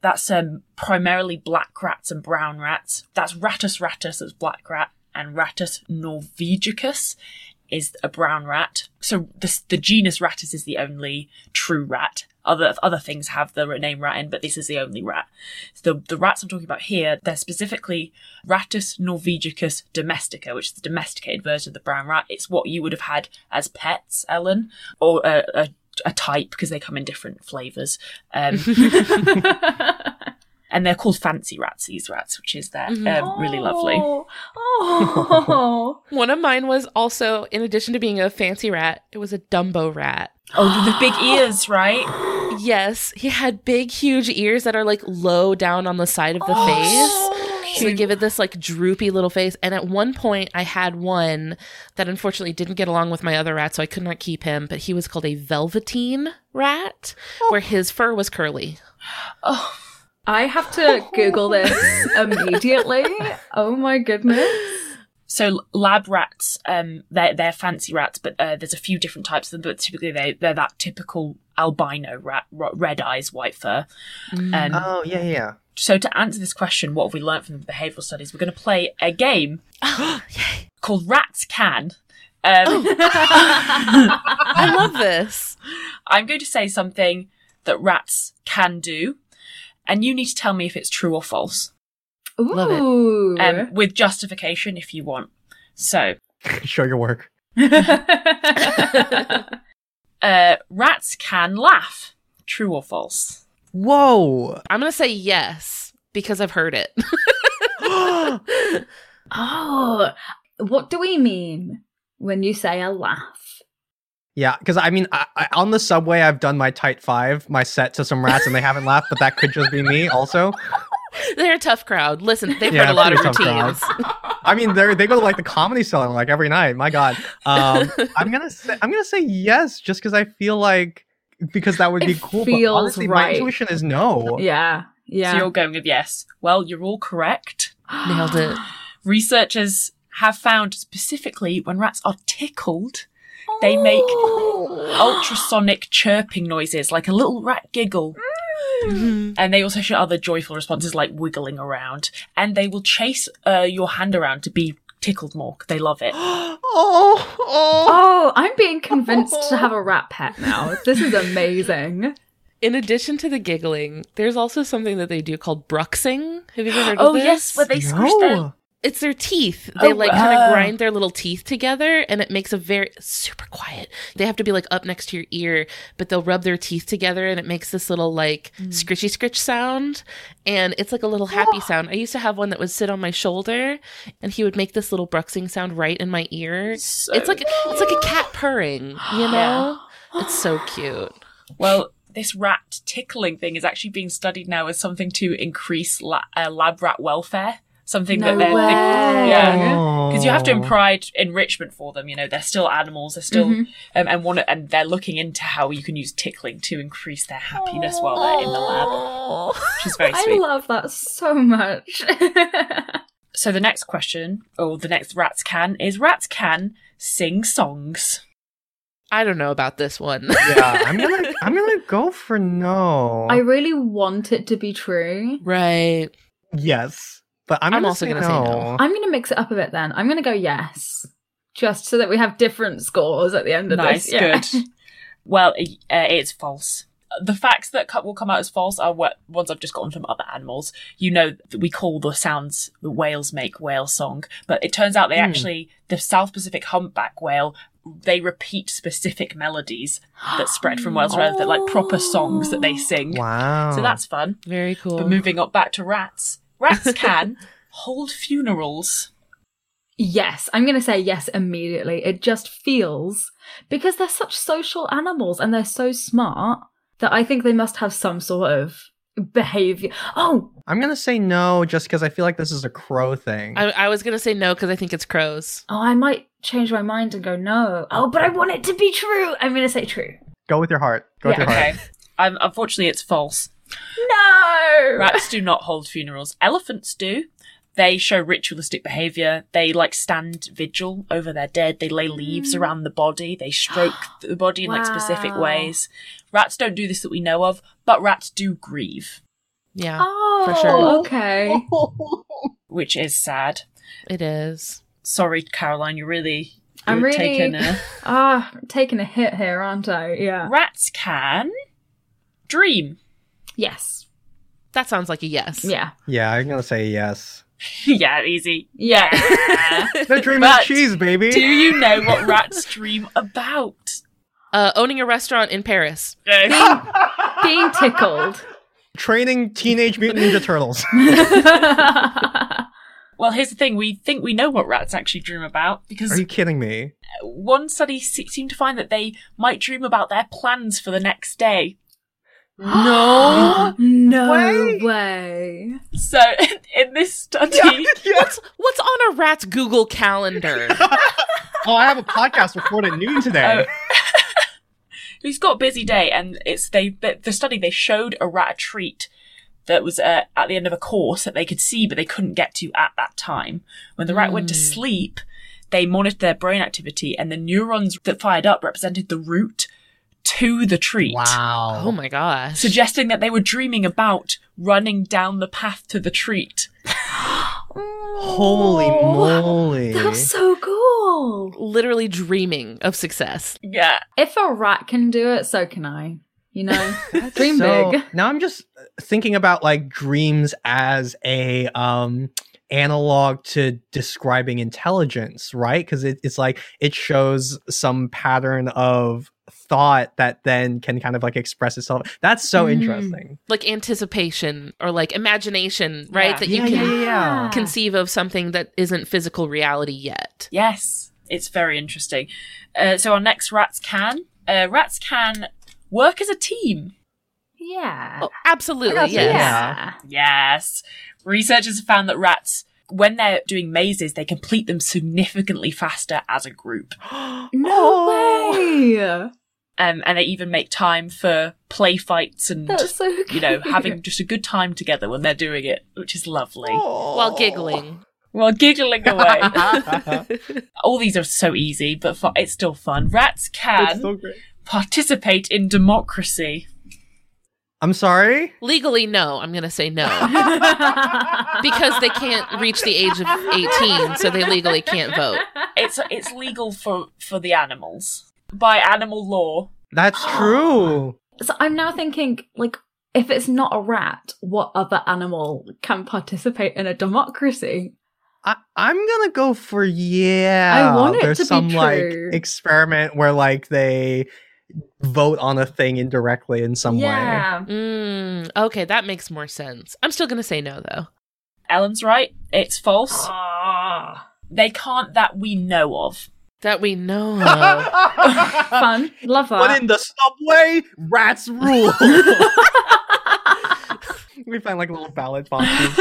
that's um, primarily black rats and brown rats. That's Rattus rattus, that's black rat, and Rattus norvegicus is a brown rat. So the, the genus Rattus is the only true rat. Other other things have the name rat in, but this is the only rat. The the rats I'm talking about here, they're specifically Rattus norvegicus domestica, which is the domesticated version of the brown rat. It's what you would have had as pets, Ellen, or a, a, a type because they come in different flavors. Um, and they're called fancy rats. These rats, which is they're um, really lovely. Oh, oh. One of mine was also, in addition to being a fancy rat, it was a Dumbo rat. Oh, the big ears, right? Yes, he had big, huge ears that are like low down on the side of the face. So they give it this like droopy little face. And at one point, I had one that unfortunately didn't get along with my other rat, so I could not keep him. But he was called a velveteen rat, where his fur was curly. Oh, I have to Google this immediately. Oh my goodness. So lab rats, um, they're they're fancy rats, but uh, there's a few different types of them. But typically, they they're that typical albino rat, red eyes, white fur. Um, oh yeah, yeah. So to answer this question, what have we learned from the behavioural studies? We're going to play a game called Rats Can. Um, I love this. I'm going to say something that rats can do, and you need to tell me if it's true or false. Love it. Um, with justification if you want. So, Show your work. uh, rats can laugh. True or false? Whoa. I'm going to say yes because I've heard it. oh, what do we mean when you say a laugh? Yeah, because I mean, I, I, on the subway, I've done my tight five, my set to some rats, and they haven't laughed, but that could just be me also. They're a tough crowd. Listen, they've Yeah, heard a lot of pretty tough routines. I mean, they they go to like the comedy cellar like every night. My God, um, I'm gonna say I'm gonna say yes, just because I feel like because that would be It cool. feels but honestly, my intuition is no. Yeah. Yeah. So you're going with yes. Well, you're all correct. Nailed it. Researchers have found specifically when rats are tickled, they make ultrasonic chirping noises, like a little rat giggle. And they also show other joyful responses like wiggling around. And they will chase uh, your hand around to be tickled more. They love it. oh, oh. Oh, I'm being convinced to have a rat pet now. This is amazing. In addition to the giggling, there's also something that they do called bruxing. Have you ever heard of this? Oh, yes, where they squish their. It's their teeth. They Oh, like kind of grind their little teeth together and it makes a very super quiet. They have to be like up next to your ear, but they'll rub their teeth together and it makes this little like Hmm. scritchy scritch sound. And it's like a little happy sound. I used to have one that would sit on my shoulder and he would make this little bruxing sound right in my ear. it's like it's like a cat purring, you know? It's so cute. Well, this rat tickling thing is actually being studied now as something to increase la- uh, lab rat welfare. Something No that they're, way. they- yeah, because you have to Oh. provide enrichment for them. You know, they're still animals. They're still Mhm. um, and want and they're looking into how you can use tickling to increase their happiness while they're in the lab, which is very I love that so much. so the next question, or the next rats can, is rats can sing songs. I don't know about this one. Yeah, I'm gonna I'm gonna go for no. I really want it to be true. right. yes, but I'm, I'm gonna also gonna say no. I'm going to mix it up a bit then. I'm going to go yes. Just so that we have different scores at the end of Nice, this. Yeah. good. Well, uh, it's false. The facts that will come out as false are what ones I've just gotten from other animals. You know, that we call the sounds the whales make whale song, but it turns out they Hmm. actually, the South Pacific humpback whale, they repeat specific melodies that spread from whales around. They're like proper songs that they sing. Wow. So that's fun. Very cool. But moving up back to rats, rats can hold funerals. Yes, I'm going to say yes immediately. It just feels because they're such social animals and they're so smart that I think they must have some sort of behavior. Oh, I'm gonna say no, just because I feel like this is a crow thing. I, I was gonna say no because I think it's crows. oh, I might change my mind and go no. Oh, but I want it to be true. I'm gonna say true. Go with your heart. Go with Yeah. your heart. Okay. Um, unfortunately, it's false. No. Rats do not hold funerals. Elephants do. They show ritualistic behavior. They like stand vigil over their dead. They lay leaves around the body. They stroke the body in like specific ways. Rats don't do this that we know of, but rats do grieve, Yeah, Oh, for sure. okay. which is sad. It is. Sorry, Caroline, you're really I'm really taking a ah taking a hit here, aren't I? Yeah. rats can dream. Yes. That sounds like a yes. Yeah. Yeah, I'm gonna say yes. yeah, easy. Yeah. They're dreaming But of cheese, baby. Do you know what rats dream about? Uh, owning a restaurant in Paris. Being tickled. Training Teenage Mutant Ninja Turtles. Well, here's the thing: we think we know what rats actually dream about because Are you kidding me? one study seemed to find that they might dream about their plans for the next day. No. no Way. way. So, in this study, What's what's on a rat's Google calendar? Oh, I have a podcast recorded at noon today. he's got a busy day, and it's they the, the study they showed a rat a treat that was uh, at the end of a course that they could see, but they couldn't get to at that time. When the rat went to sleep, they monitored their brain activity, and the neurons that fired up represented the route to the treat. Wow. oh my gosh. suggesting that they were dreaming about running down the path to the treat. Holy moly. That's so cool. Literally dreaming of success. Yeah. If a rat can do it, so can I. You know, dream So, big. Now I'm just thinking about like dreams as a um analog to describing intelligence, right? Because it, it's like it shows some pattern of thought that then can kind of like express itself. That's so Mm. interesting. Like anticipation or like imagination, right? Yeah. That you Yeah, can yeah, yeah. conceive of something that isn't physical reality yet. Yes. It's very interesting. Uh, so our next rats can. Uh, rats can work as a team. Yeah. Oh, absolutely, yes. yeah. Yes. Researchers have found that rats, when they're doing mazes, they complete them significantly faster as a group. No way. Um, and they even make time for play fights and, so you know, having just a good time together when they're doing it, which is lovely. While giggling. While giggling away. All these are so easy, but fu- it's still fun. Rats can It's so participate in democracy. I'm sorry. Legally, no. I'm going to say no. because they can't reach the age of 18, so they legally can't vote. It's it's legal for for the animals by animal law. That's true. So I'm now thinking, like, if it's not a rat, what other animal can participate in a democracy? I, I'm gonna go for yeah. I want it There's to be some true. like experiment where like they vote on a thing indirectly in some way. yeah. Mm, okay, that makes more sense. I'm still going to say no, though. Ellen's right. It's false. They can't that we know of. That we know of. Fun. Love that. But in the subway, rats rule. we find like little ballot boxes.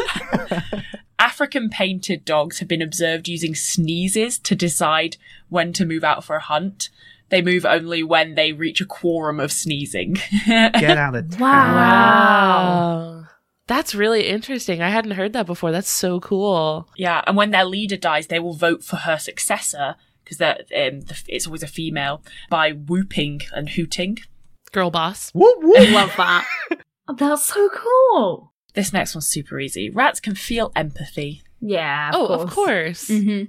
African painted dogs have been observed using sneezes to decide when to move out for a hunt. They move only when they reach a quorum of sneezing. Get out of town. Wow. That's really interesting. I hadn't heard that before. That's so cool. Yeah, and when their leader dies, they will vote for her successor because um, it's always a female by whooping and hooting. Girl boss. Whoop, whoop. Love that. Oh, That's so cool. This next one's super easy. Rats can feel empathy. Yeah. oh, of course. hmm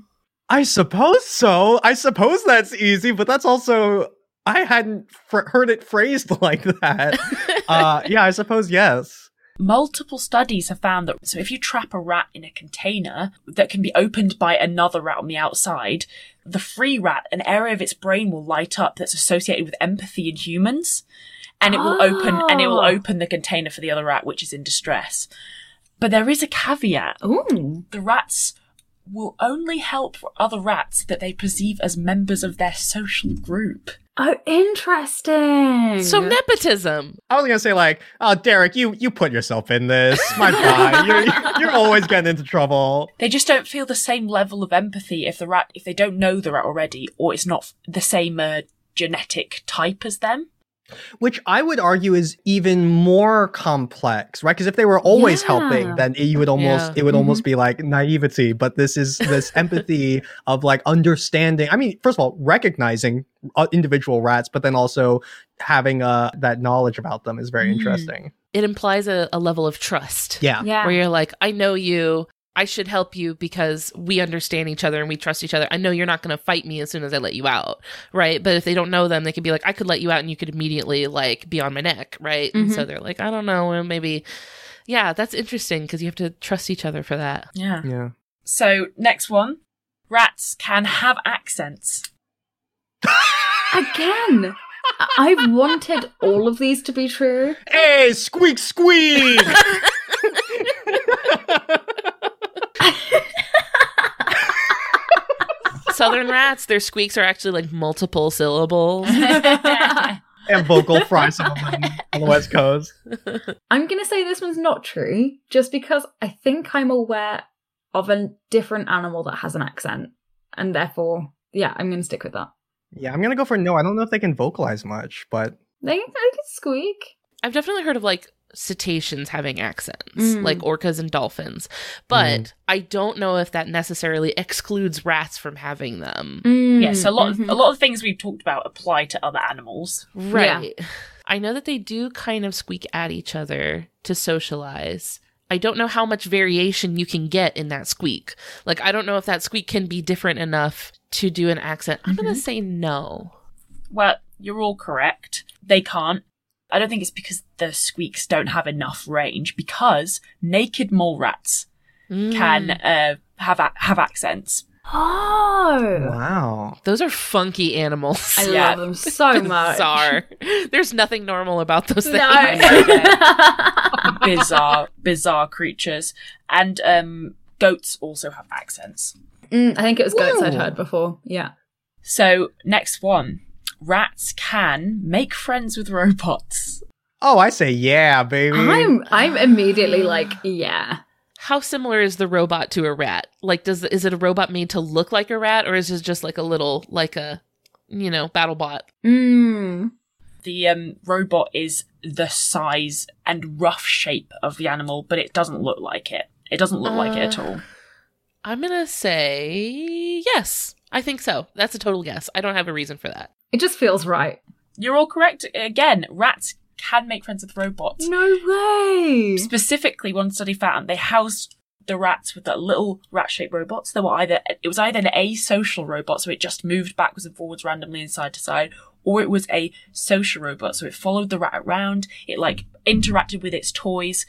I suppose so. I suppose that's easy, but that's also I hadn't fr- heard it phrased like that. uh, yeah, I suppose yes. Multiple studies have found that so if you trap a rat in a container that can be opened by another rat on the outside, the free rat, an area of its brain will light up that's associated with empathy in humans, and it will open and it will Oh. open the container for the other rat which is in distress. But there is a caveat. Ooh. The rats will only help other rats that they perceive as members of their social group. Oh, interesting. So nepotism. I was gonna say like, oh, Derek, you you put yourself in this. My God, you're you're always getting into trouble. They just don't feel the same level of empathy if the rat if they don't know the rat already, or it's not the same uh, genetic type as them. Which I would argue is even more complex, right? Because if they were always Yeah. helping, then it, you would almost Yeah. it would almost be like naivety. But this is this empathy of like understanding. I mean, first of all, recognizing uh, individual rats, but then also having uh that knowledge about them is very Mm. interesting. It implies a, a level of trust. Yeah. Yeah. Where you're like, I know you. I should help you because we understand each other and we trust each other. I know you're not going to fight me as soon as I let you out, right? But if they don't know them, they could be like, I could let you out and you could immediately like be on my neck, right? And so mm-hmm. they're like, I don't know, well, maybe, yeah, that's interesting because you have to trust each other for that. Yeah. Yeah. So next one, rats can have accents. Again, I- I've wanted all of these to be true. Hey, squeak, squeak! Southern rats, their squeaks are actually like multiple syllables. and vocal fry some of them on the West Coast. I'm going to say this one's not true just because I think I'm aware of a different animal that has an accent. And therefore, yeah, I'm going to stick with that. Yeah, I'm gonna go for no. I don't know if they can vocalize much, but They, they can squeak. I've definitely heard of like cetaceans having accents, Mm. like orcas and dolphins, but I don't know if that necessarily excludes rats from having them. Yeah, so a lot Mm-hmm. of a lot of things we've talked about apply to other animals. Right. I know that they do kind of squeak at each other to socialize. I don't know how much variation you can get in that squeak. Like, I don't know if that squeak can be different enough to do an accent. I'm Mm-hmm. going to say no. Well, you're all correct. They can't. I don't think it's because the squeaks don't have enough range. Because naked mole rats can uh, have a- have accents. Oh. wow. Those are funky animals. I Yeah. love them so much. Bizarre. There's nothing normal about those things. No. bizarre, bizarre creatures. And um, goats also have accents. Mm, I think it was goats I'd heard before. Yeah. So next one, rats can make friends with robots. Oh, I say yeah, baby. I'm I'm immediately like, yeah. How similar is the robot to a rat? Like, does is it a robot made to look like a rat, or is it just like a little, like a, you know, battle bot? Mm. The um, robot is the size and rough shape of the animal, but it doesn't look like it. It doesn't look like it at Uh, all. I'm gonna say yes. I think so. That's a total guess. I don't have a reason for that. It just feels right. You're all correct. Again, rats can make friends with robots. No way. Specifically, one study found they housed the rats with the little rat-shaped robots. They were either it was either an asocial robot, so it just moved backwards and forwards randomly and side to side, or it was a social robot, so it followed the rat around. It like interacted with its toys.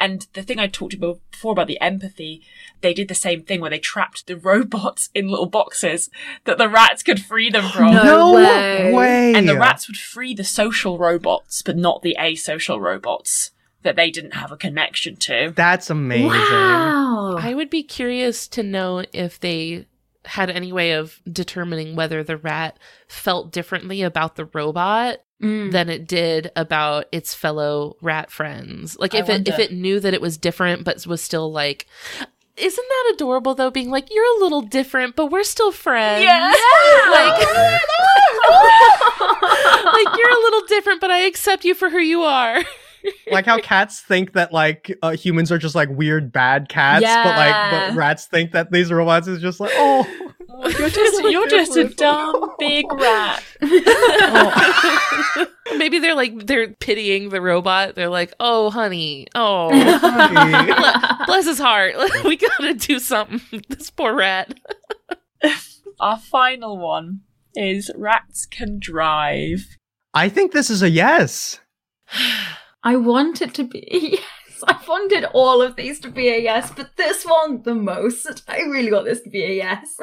And the thing I talked about before about the empathy, they did the same thing where they trapped the robots in little boxes that the rats could free them from. No way. way. And the rats would free the social robots, but not the asocial robots that they didn't have a connection to. That's amazing. Wow. I would be curious to know if they had any way of determining whether the rat felt differently about the robot Mm. than it did about its fellow rat friends. Like if it if it knew that it was different but was still like isn't that adorable though being like you're a little different but we're still friends. Like like you're a little different but I accept you for who you are. Like how cats think that like uh, humans are just like weird bad cats, but like but rats think that these robots is just like oh You're just you're just a dumb big rat. Maybe they're like they're pitying the robot. They're like, "Oh, honey. Oh, honey. bless his heart. we got to do something. This poor rat." Our final one is rats can drive. I think this is a yes. I want it to be a yes. I wanted all of these to be a yes, but this one the most. I really want this to be a yes.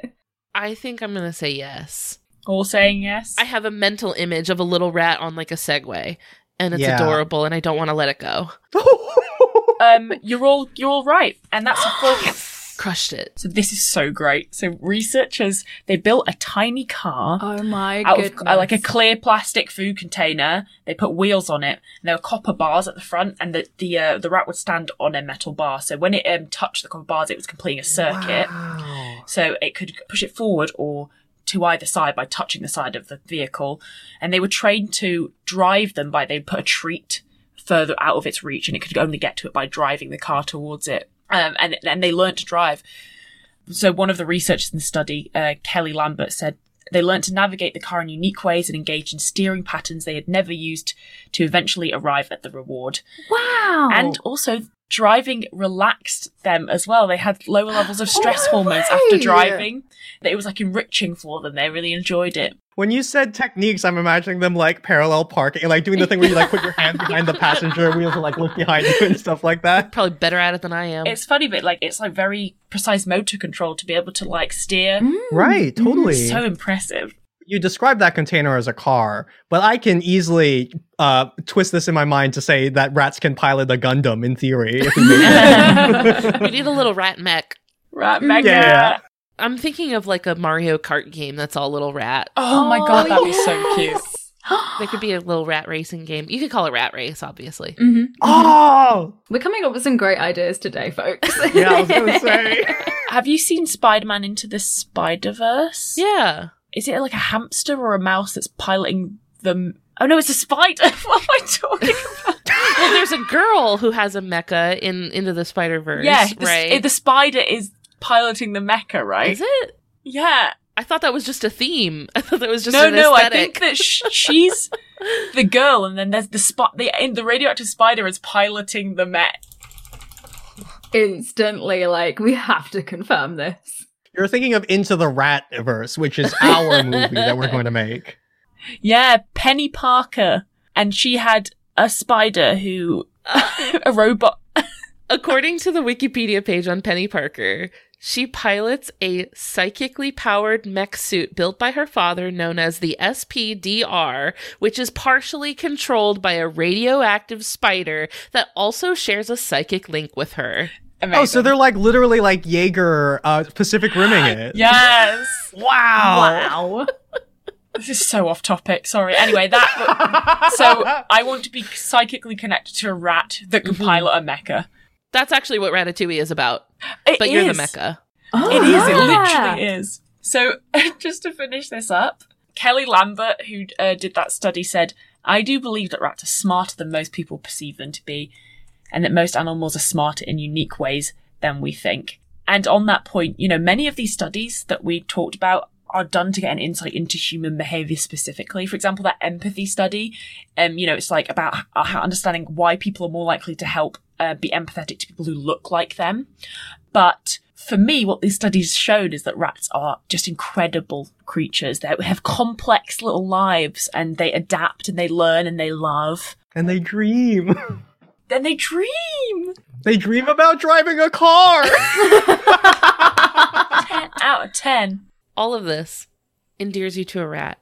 I think I'm going to say yes. All saying yes. I have a mental image of a little rat on like a Segway, and it's Yeah. adorable, and I don't want to let it go. um, you're all you're all right, and that's a full Crushed it. So this is so great. So researchers they built a tiny car Oh my out goodness. of uh, like a clear plastic food container. They put wheels on it, and there were copper bars at the front, and the the uh, the rat would stand on a metal bar. So when it um, touched the copper bars, it was completing a circuit. So it could push it forward or to either side by touching the side of the vehicle, and they were trained to drive them by they put a treat further out of its reach, and it could only get to it by driving the car towards it. Um, and and they learned to drive so one of the researchers in the study, uh, Kelly Lambert, said they learned to navigate the car in unique ways and engage in steering patterns they had never used to eventually arrive at the reward. Wow. And also, driving relaxed them as well. They had lower levels of stress oh, hormones after way. driving. It was like enriching for them. They really enjoyed it. When you said techniques, I'm imagining them like parallel parking, like doing the thing where you like put your hand behind the passenger wheels and like look behind you and stuff like that. Probably better at it than I am. It's funny, but like it's like very precise motor control to be able to like steer. Right, totally. Mm, so impressive. You describe that container as a car, but I can easily uh, twist this in my mind to say that rats can pilot a Gundam in theory. we need a little rat mech. Rat mech. Yeah. I'm thinking of like a Mario Kart game that's all little rat. Oh, my god, that'd be so cute. There could be a little rat racing game. You could call it Rat Race, obviously. hmm oh, We're coming up with some great ideas today, folks. yeah, I was gonna say. Have you seen Spider Man Into the Spider Verse? Yeah. Is it like a hamster or a mouse that's piloting them? Oh no, it's a spider. what am I talking about? Well, there's a girl who has a mecha in Into the Spider Verse. yeah, the, right. the spider is piloting the mecha, right? Is it? Yeah. I thought that was just a theme. I thought that was just no, an no. I think that sh- she's the girl, and then there's the spot. The in the radioactive spider is piloting the mech. Instantly, like, we have to confirm this. You're thinking of Into the Ratverse, which is our movie that we're going to make. Yeah, Peni Parker, and she had a spider who a robot. According to the Wikipedia page on Peni Parker, she pilots a psychically powered mech suit built by her father known as the SPDR, which is partially controlled by a radioactive spider that also shares a psychic link with her. Oh, so they're like literally like Jaeger uh, Pacific rimming it. Yes. Wow. Wow. This is so off topic. Sorry. Anyway, that. so I want to be psychically connected to a rat that can pilot a mecha. That's actually what Ratatouille is about. It but you're the is. mecha. Oh, it is. It yeah. literally is. So just to finish this up, Kelly Lambert, who uh, did that study, said, "I do believe that rats are smarter than most people perceive them to be, and that most animals are smarter in unique ways than we think." And on that point, you know, many of these studies that we talked about are done to get an insight into human behavior specifically. For example, that empathy study, um, you know, it's like about uh, understanding why people are more likely to help uh, be empathetic to people who look like them. But for me, what these studies showed is that rats are just incredible creatures. They have complex little lives and they adapt and they learn and they love. And they dream. Then they dream. They dream about driving a car. 10 out of 10. All of this endears you to a rat.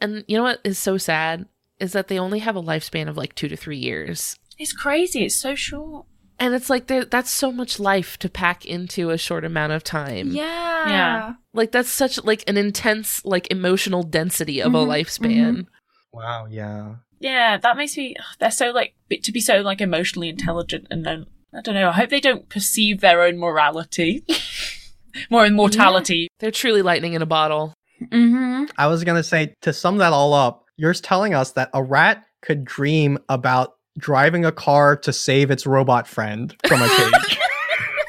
And you know what is so sad? Is that they only have a lifespan of like two to three years. It's crazy. It's so short. And it's like that's so much life to pack into a short amount of time. Yeah. Yeah. Like that's such like an intense like emotional density of Mhm, a lifespan. wow, yeah. Yeah, that makes me. They're so like to be so like emotionally intelligent, and then I don't know. I hope they don't perceive their own morality, more immortality. They're truly lightning in a bottle. Mm-hmm. I was going to say, to sum that all up, you're telling us that a rat could dream about driving a car to save its robot friend from a cage.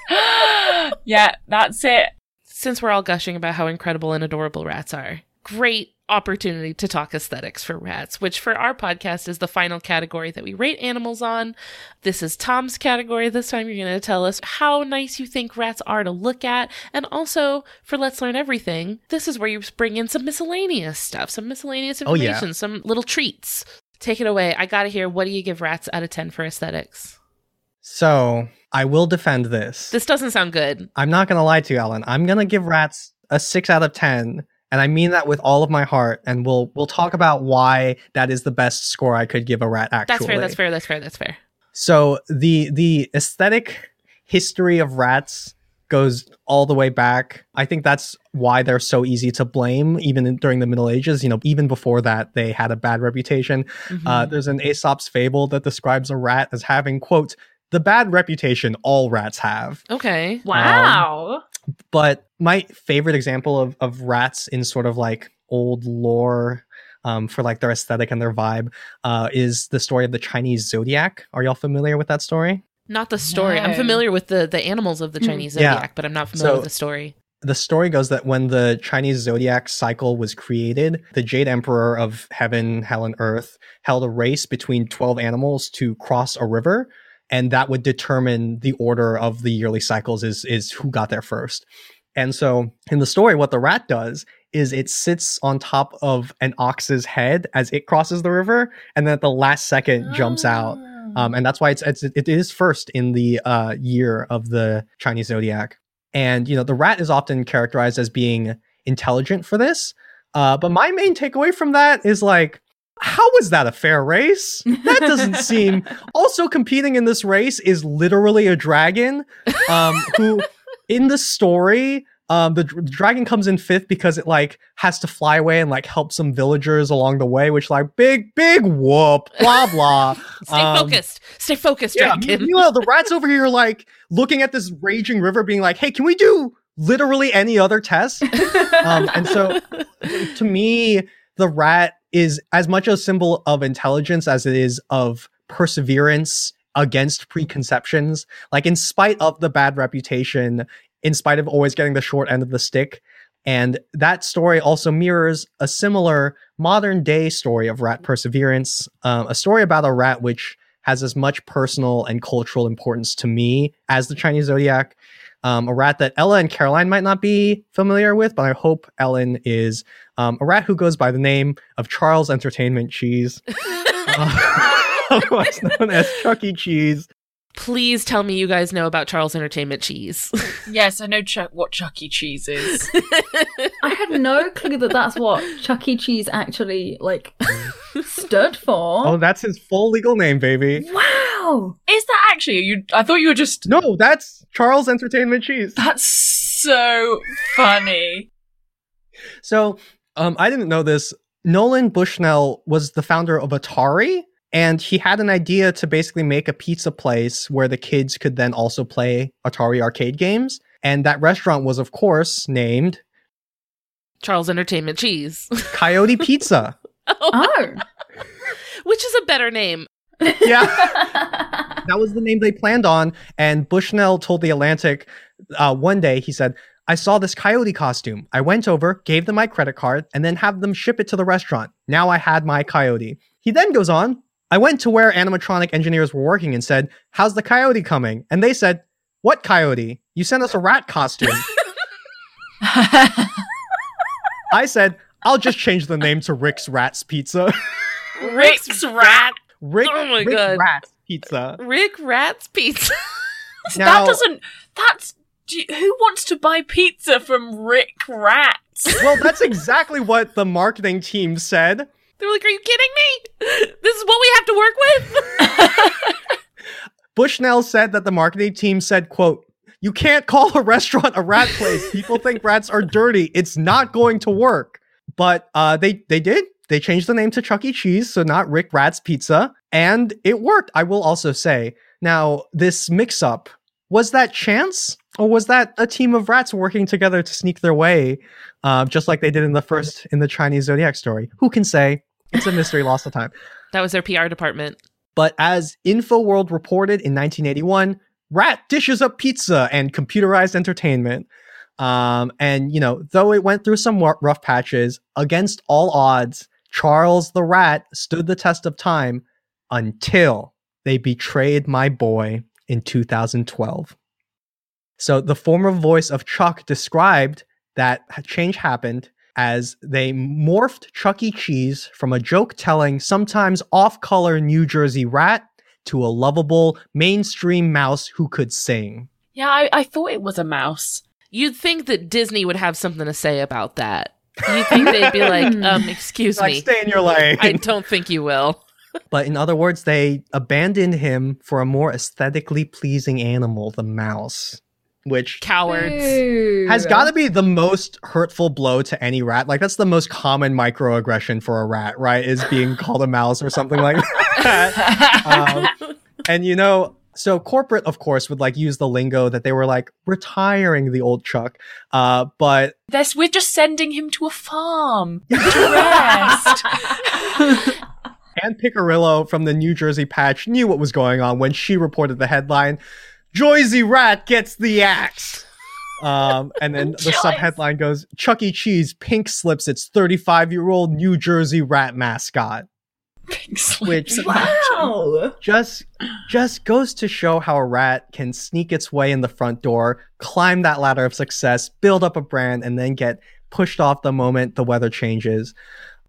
yeah, that's it. Since we're all gushing about how incredible and adorable rats are, great opportunity to talk aesthetics for rats, which for our podcast is the final category that we rate animals on. This is Tom's category. This time you're going to tell us how nice you think rats are to look at. And also for Let's Learn Everything, this is where you bring in some miscellaneous stuff, some miscellaneous Oh, yeah. information, some little treats. Take it away. I got to hear what do you give rats out of 10 for aesthetics? so I will defend this. This doesn't sound good. I'm not going to lie to you, Ellen. I'm going to give rats a 6 out of 10. And I mean that with all of my heart, and we'll we'll talk about why that is the best score I could give a rat. Actually, That's fair. That's fair. That's fair. That's fair. So the the aesthetic history of rats goes all the way back. I think that's why they're so easy to blame, even in, during the Middle Ages. You know, even before that, they had a bad reputation. Mm-hmm. Uh, there's an Aesop's fable that describes a rat as having, quote, the bad reputation all rats have. Okay. Wow. But my favorite example of, of rats in sort of like old lore um, for like their aesthetic and their vibe uh, is the story of the Chinese zodiac. Are y'all familiar with that story? Not the story. I'm familiar with the the animals of the Chinese Yeah. zodiac, but I'm not familiar So- with the story. the story goes that when the Chinese zodiac cycle was created, the Jade Emperor of heaven, hell, and earth held a race between 12 animals to cross a river. And that would determine the order of the yearly cycles is, is who got there first. And so in the story, what the rat does is it sits on top of an ox's head as it crosses the river. And then at the last second jumps out. Um, and that's why it's, it's it is first in the uh, year of the Chinese zodiac. And you know, the rat is often characterized as being intelligent for this. Uh, but my main takeaway from that is like, how was that a fair race? That doesn't seem. Also, competing in this race is literally a dragon, um, who in the story. Um, the, the dragon comes in fifth because it like has to fly away and like help some villagers along the way, which like big big whoop blah blah. Stay Um, focused. Stay focused, yeah, dragon. meanwhile, the rats over here like looking at this raging river, being like, "Hey, can we do literally any other test?" um, and so, to me, the rat is as much a symbol of intelligence as it is of perseverance against preconceptions. Like, in spite of the bad reputation, in spite of always getting the short end of the stick. And that story also mirrors a similar modern day story of rat perseverance, um, a story about a rat which has as much personal and cultural importance to me as the Chinese zodiac. Um, a rat that Ella and Caroline might not be familiar with, but I hope Ellen is um, a rat who goes by the name of Charles Entertainment Cheese, uh, otherwise known as Chuck E. Cheese. Please tell me you guys know about Charles Entertainment Cheese. Yes, I know Chuck, what Chuck E. Cheese is. I had no clue that that's what Chuck E. Cheese actually like stood for. Oh, that's his full legal name, baby. Wow. Is that actually you? I thought you were just. No, that's Charles Entertainment Cheese. That's so funny. So, um, I didn't know this. Nolan Bushnell was the founder of Atari, and he had an idea to basically make a pizza place where the kids could then also play Atari arcade games. And that restaurant was, of course, named Charles Entertainment Cheese. Coyote Pizza. Oh. Which is a better name. yeah. that was the name they planned on. And Bushnell told The Atlantic uh, one day, he said, I saw this coyote costume. I went over, gave them my credit card, and then have them ship it to the restaurant. Now I had my coyote. He then goes on, I went to where animatronic engineers were working and said, How's the coyote coming? And they said, What coyote? You sent us a rat costume. I said, I'll just change the name to Rick's Rats Pizza. Rick's Rat. Rick, Oh my Rick God. Rats Pizza. Rick Rat's Pizza. Now- that doesn't. That's. do you- Who wants to buy pizza from Rick Rats? well, that's exactly what the marketing team said. They were like, Are you kidding me? This is what we have to work with? Bushnell said that the marketing team said, quote, you can't call a restaurant a rat place. People think rats are dirty. It's not going to work. But uh, they they did. They changed the name to Chuck E. Cheese, so not Rick Rat's Pizza, and it worked. I will also say. Now, this mix-up was that chance, or was that a team of rats working together to sneak their way, uh, just like they did in the first in the Chinese zodiac story? Who can say? It's a mystery lost of time. that was their PR department. But as InfoWorld reported in 1981, Rat dishes up pizza and computerized entertainment. Um, and, you know, though it went through some rough patches, against all odds, Charles the Rat stood the test of time until they betrayed my boy in 2012. So the former voice of Chuck described that change happened as they morphed Chuck E. Cheese from a joke telling, sometimes off color New Jersey rat to a lovable mainstream mouse who could sing. Yeah, I, I thought it was a mouse. You'd think that Disney would have something to say about that. You think they'd be like, um, excuse Like, me. stay in your lane. I don't think you will. But in other words, they abandoned him for a more aesthetically pleasing animal, the mouse. which Cowards. has got to be the most hurtful blow to any rat. Like that's the most common microaggression for a rat, right? Is being called a mouse or something like that. Um, and you know, so corporate, of course, would like use the lingo that they were like retiring the old Chuck, uh, but This, we're just sending him to a farm to rest. Ann Picarillo from the New Jersey Patch knew what was going on when she reported the headline, Joyzy Rat gets the axe. Um, and then the subheadline goes, Chuck E. Cheese pink slips its 35 year old New Jersey rat mascot. Which Wow. just just goes to show how a rat can sneak its way in the front door, climb that ladder of success, build up a brand, and then get pushed off the moment the weather changes.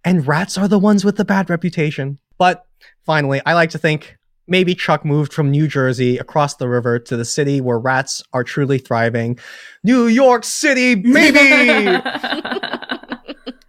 And rats are the ones with the bad reputation. But finally, I like to think maybe Chuck moved from New Jersey across the river to the city where rats are truly thriving. New York City, baby!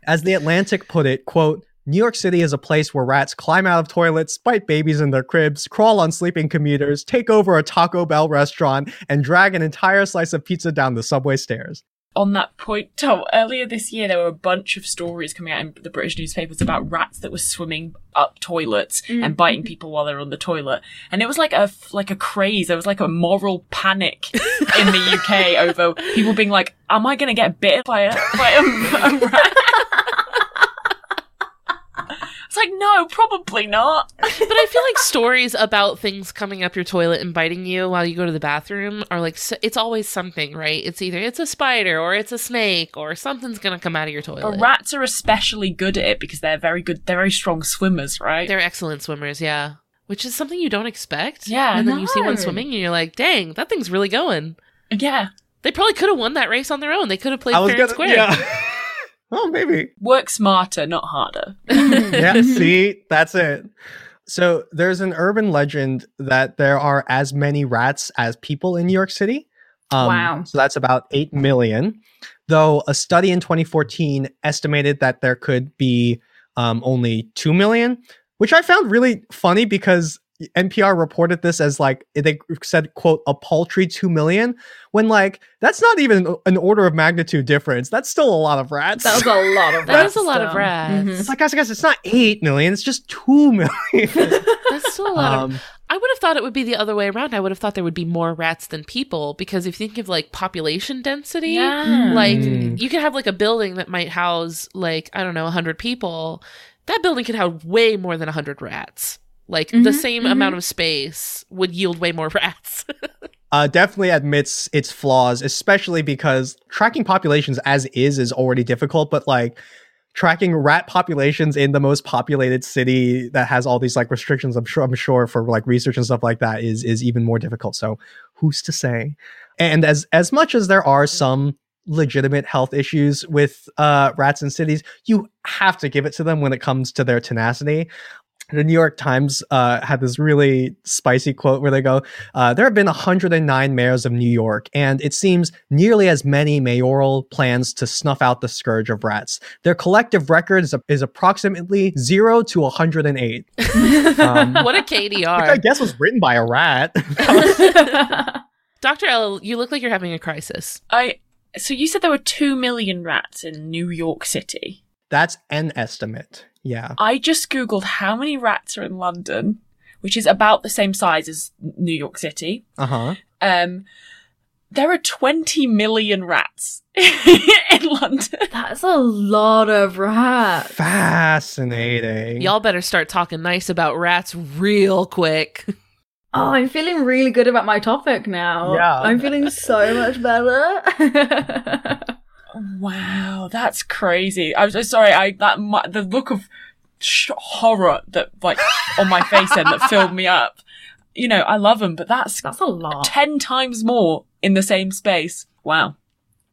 As the Atlantic put it, quote, New York City is a place where rats climb out of toilets, bite babies in their cribs, crawl on sleeping commuters, take over a Taco Bell restaurant, and drag an entire slice of pizza down the subway stairs. On that point, Tom, earlier this year there were a bunch of stories coming out in the British newspapers about rats that were swimming up toilets and mm. biting people while they're on the toilet, and it was like a like a craze. There was like a moral panic in the UK over people being like, "Am I going to get bit by a by a, a rat?" It's like, no, probably not. but I feel like stories about things coming up your toilet and biting you while you go to the bathroom are like s- it's always something, right? It's either it's a spider or it's a snake or something's gonna come out of your toilet. But rats are especially good at it because they're very good. They're very strong swimmers, right? They're excellent swimmers, yeah. Which is something you don't expect. Yeah, and then you see one swimming and you're like, "Dang, that thing's really going." Yeah, they probably could have won that race on their own. They could have played I fair and square. yeah. Oh, maybe. Work smarter, not harder. yeah, see, that's it. So there's an urban legend that there are as many rats as people in New York City. Um, Wow. So that's about 8 million. Though a study in 2014 estimated that there could be um, only 2 million, which I found really funny because NPR reported this as like, they said, quote, a paltry 2 million, when like, that's not even an order of magnitude difference. That's still a lot of rats. That was a lot of That rats. is a lot of still. rats. Mhm. It's like, guys, guys, it's not 8 million, it's just 2 million. That's still a lot of. Um, I would have thought it would be the other way around. I would have thought there would be more rats than people because if you think of like population density, Yeah. like Mm. you could have like a building that might house like I don't know 100 people. That building could have way more than 100 rats. Like the Mhm, same mhm. amount of space would yield way more rats. uh, definitely admits its flaws, especially because tracking populations as is is already difficult, but like tracking rat populations in the most populated city that has all these like restrictions, I'm sure I'm sure for like research and stuff like that is is even more difficult. So who's to say? And as as much as there are some legitimate health issues with uh, rats in cities, you have to give it to them when it comes to their tenacity the New York Times uh, had this really spicy quote where they go, uh, There have been 109 mayors of New York, and it seems nearly as many mayoral plans to snuff out the scourge of rats. Their collective record is, is approximately 0 to 108. Um, what a which I guess was written by a rat. Dr. L, you look like you're having a crisis. I. So you said there were two million rats in New York City. That's an estimate. Yeah. I just googled how many rats are in London, which is about the same size as New York City. Uh huh. Um, there are 20 million rats in London. That's a lot of rats. Fascinating. Y'all better start talking nice about rats real quick. Oh, I'm feeling really good about my topic now. Yeah. I'm feeling so much better. Wow, that's crazy. I'm so sorry. I that mu- the look of sh- horror that like on my face then that filled me up. You know, I love them, but that's That's a lot. ten times more in the same space. Wow.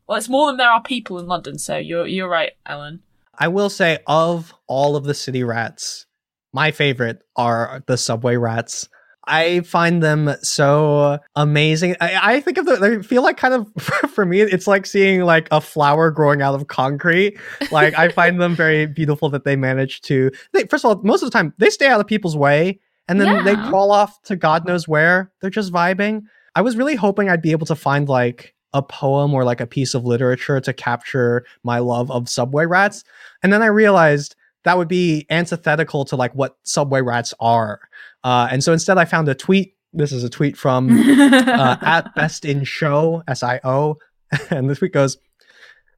Well, it's more than there are people in London, so you're you're right, Ellen. I will say, of all of the city rats, my favorite are the subway rats. I find them so amazing. I, I think of the, they feel like kind of, for me, it's like seeing like a flower growing out of concrete. Like, I find them very beautiful that they manage to, they, first of all, most of the time, they stay out of people's way and then they crawl off to God knows where. They're just vibing. I was really hoping I'd be able to find like a poem or like a piece of literature to capture my love of subway rats. And then I realized that would be antithetical to like what subway rats are. Uh, and so instead, I found a tweet. This is a tweet from uh, at best in show S I O, and this tweet goes: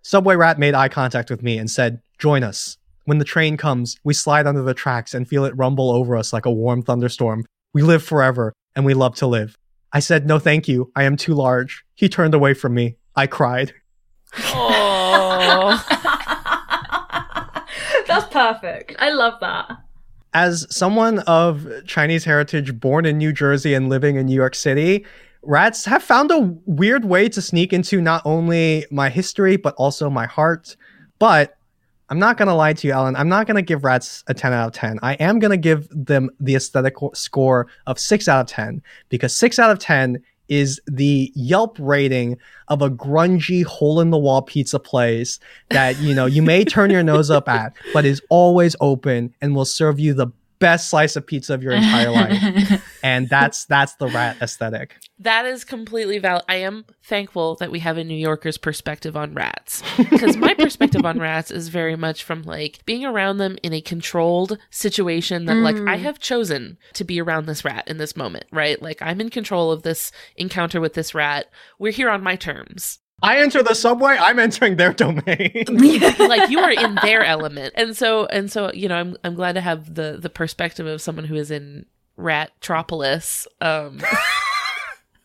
Subway rat made eye contact with me and said, "Join us." When the train comes, we slide under the tracks and feel it rumble over us like a warm thunderstorm. We live forever, and we love to live. I said, No, thank you. I am too large. He turned away from me. I cried. Oh. That's perfect. I love that. As someone of Chinese heritage born in New Jersey and living in New York City, rats have found a weird way to sneak into not only my history, but also my heart. But I'm not going to lie to you, Ellen. I'm not going to give rats a 10 out of 10. I am going to give them the aesthetic score of 6 out of 10 because 6 out of 10 is the Yelp rating of a grungy hole in the wall pizza place that, you know, you may turn your nose up at, but is always open and will serve you the best slice of pizza of your entire life. and that's that's the rat aesthetic. That is completely valid. I am thankful that we have a New Yorker's perspective on rats. Because my perspective on rats is very much from like being around them in a controlled situation that like I Mm. have chosen to be around this rat in this moment, right? Like I'm in control of this encounter with this rat. We're here on my terms. I enter the subway, I'm entering their domain. like you are in their element. And so and so, you know, I'm I'm glad to have the the perspective of someone who is in Ratropolis. Um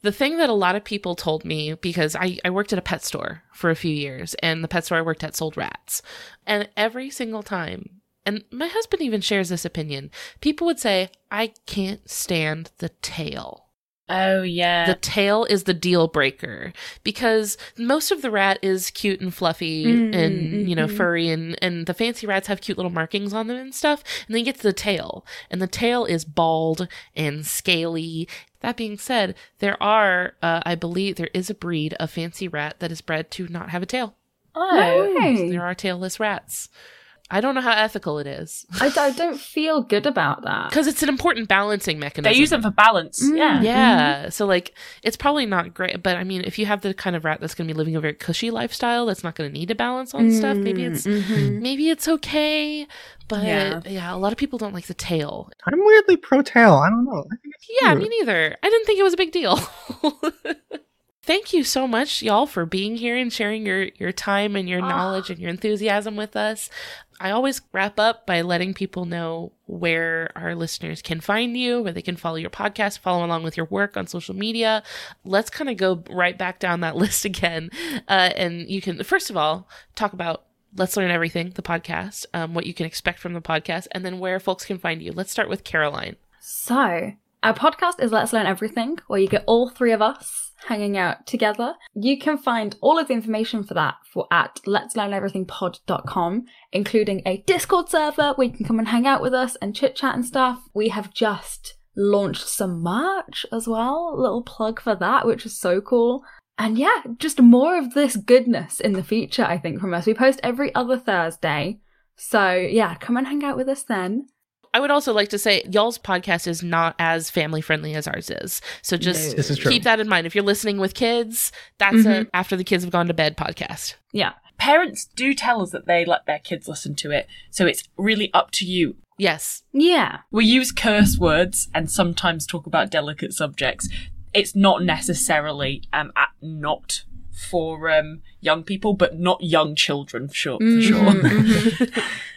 The thing that a lot of people told me, because I, I worked at a pet store for a few years, and the pet store I worked at sold rats. And every single time, and my husband even shares this opinion, people would say, I can't stand the tail. Oh yeah. The tail is the deal breaker because most of the rat is cute and fluffy Mm, and you know mhm. furry and and the fancy rats have cute little markings on them and stuff and then you get to the tail and the tail is bald and scaly that being said there are uh, i believe there is a breed of fancy rat that is bred to not have a tail oh. Hey. there are tailless rats i don't know how ethical it is I, I don't feel good about that. because it's an important balancing mechanism They use them for balance. Mm. Yeah. Yeah. So like it's probably not great, but I mean if you have the kind of rat that's going to be living a very cushy lifestyle that's not going to need to balance on stuff, maybe it's Mhm. maybe it's okay, but Yeah. yeah. a lot of people don't like the tail. I'm weirdly pro tail. I don't know. I think it's Yeah, cute. me neither. I didn't think it was a big deal. Thank you so much, y'all, for being here and sharing your, your time and your knowledge and your enthusiasm with us. I always wrap up by letting people know where our listeners can find you, where they can follow your podcast, follow along with your work on social media. Let's kind of go right back down that list again. Uh, and you can, first of all, talk about Let's Learn Everything, the podcast, um, what you can expect from the podcast, and then where folks can find you. Let's start with Caroline. So, our podcast is Let's Learn Everything, where you get all three of us hanging out together. You can find all of the information for that for at let's learn everythingpod.com, including a Discord server where you can come and hang out with us and chit chat and stuff. We have just launched some merch as well. Little plug for that, which is so cool. And yeah, just more of this goodness in the future, I think, from us. We post every other Thursday. So yeah, come and hang out with us then. I would also like to say y'all's podcast is not as family friendly as ours is. So just This is true. keep that in mind. If you're listening with kids, that's Mhm. a after the kids have gone to bed podcast. Yeah. Parents do tell us that they let their kids listen to it, so it's really up to you. Yes. Yeah. We use curse words and sometimes talk about delicate subjects. It's not necessarily um at, not for um young people, but not young children for sure. For sure.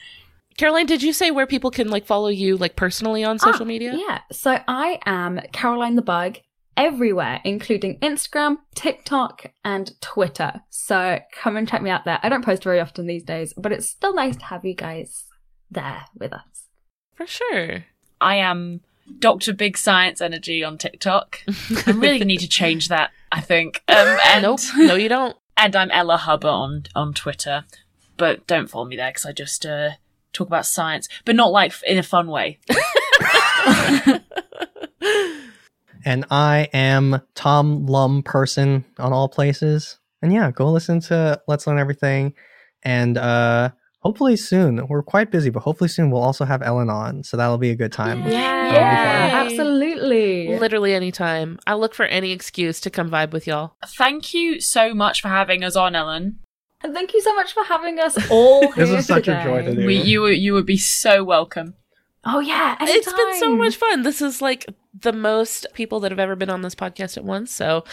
Caroline, did you say where people can like follow you like personally on social Ah, media? Yeah. So I am Caroline the Bug everywhere, including Instagram, TikTok, and Twitter. So come and check me out there. I don't post very often these days, but it's still nice to have you guys there with us. For sure. I am Dr. Big Science Energy on TikTok. I really need to change that, I think. Um, and, Nope. No, you don't. And I'm Ella Hubber on, on Twitter. But don't follow me there because I just uh, talk about science, but not like in a fun way. And I am Tom Lum person on all places. And yeah, go listen to Let's Learn Everything. And uh hopefully soon. We're quite busy, but hopefully soon we'll also have Ellen on, so that'll be a good time. Yeah, That'll be fun. absolutely. Literally anytime. I'll look for any excuse to come vibe with y'all. Thank you so much for having us on, Ellen. And thank you so much for having us all here This here is such a today. joy to do. We, you, you would be so welcome. Oh yeah, It's been so much fun. This is like the most people that have ever been on this podcast at once. So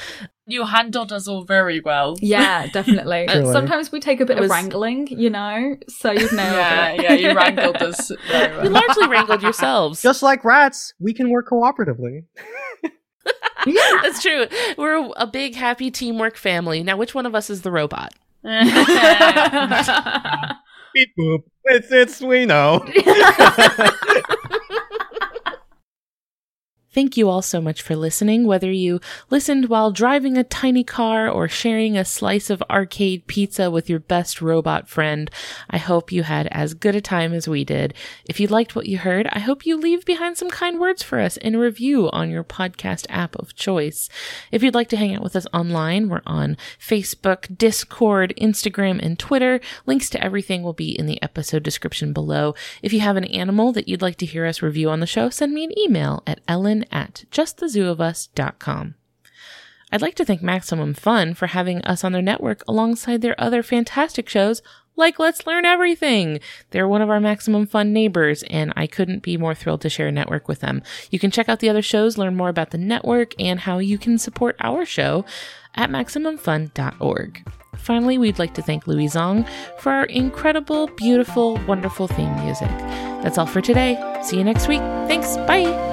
You handled us all very well. Yeah, definitely. Truly. Sometimes we take a bit was- of wrangling, you know. So you've nailed Yeah, it. yeah, you wrangled us very you largely wrangled yourselves. Just like rats, we can work cooperatively. yeah, That's true. We're a big, happy teamwork family. Now, which one of us is the robot? Beep boop. It's it's we know. Thank you all so much for listening, whether you listened while driving a tiny car or sharing a slice of arcade pizza with your best robot friend. I hope you had as good a time as we did. If you liked what you heard, I hope you leave behind some kind words for us in a review on your podcast app of choice. If you'd like to hang out with us online, we're on Facebook, Discord, Instagram, and Twitter. Links to everything will be in the episode description below. If you have an animal that you'd like to hear us review on the show, send me an email at ellen at justthezooofus.com. I'd like to thank Maximum Fun for having us on their network alongside their other fantastic shows like Let's Learn Everything. They're one of our Maximum Fun neighbors, and I couldn't be more thrilled to share a network with them. You can check out the other shows, learn more about the network, and how you can support our show at MaximumFun.org. Finally, we'd like to thank Louis Zong for our incredible, beautiful, wonderful theme music. That's all for today. See you next week. Thanks. Bye.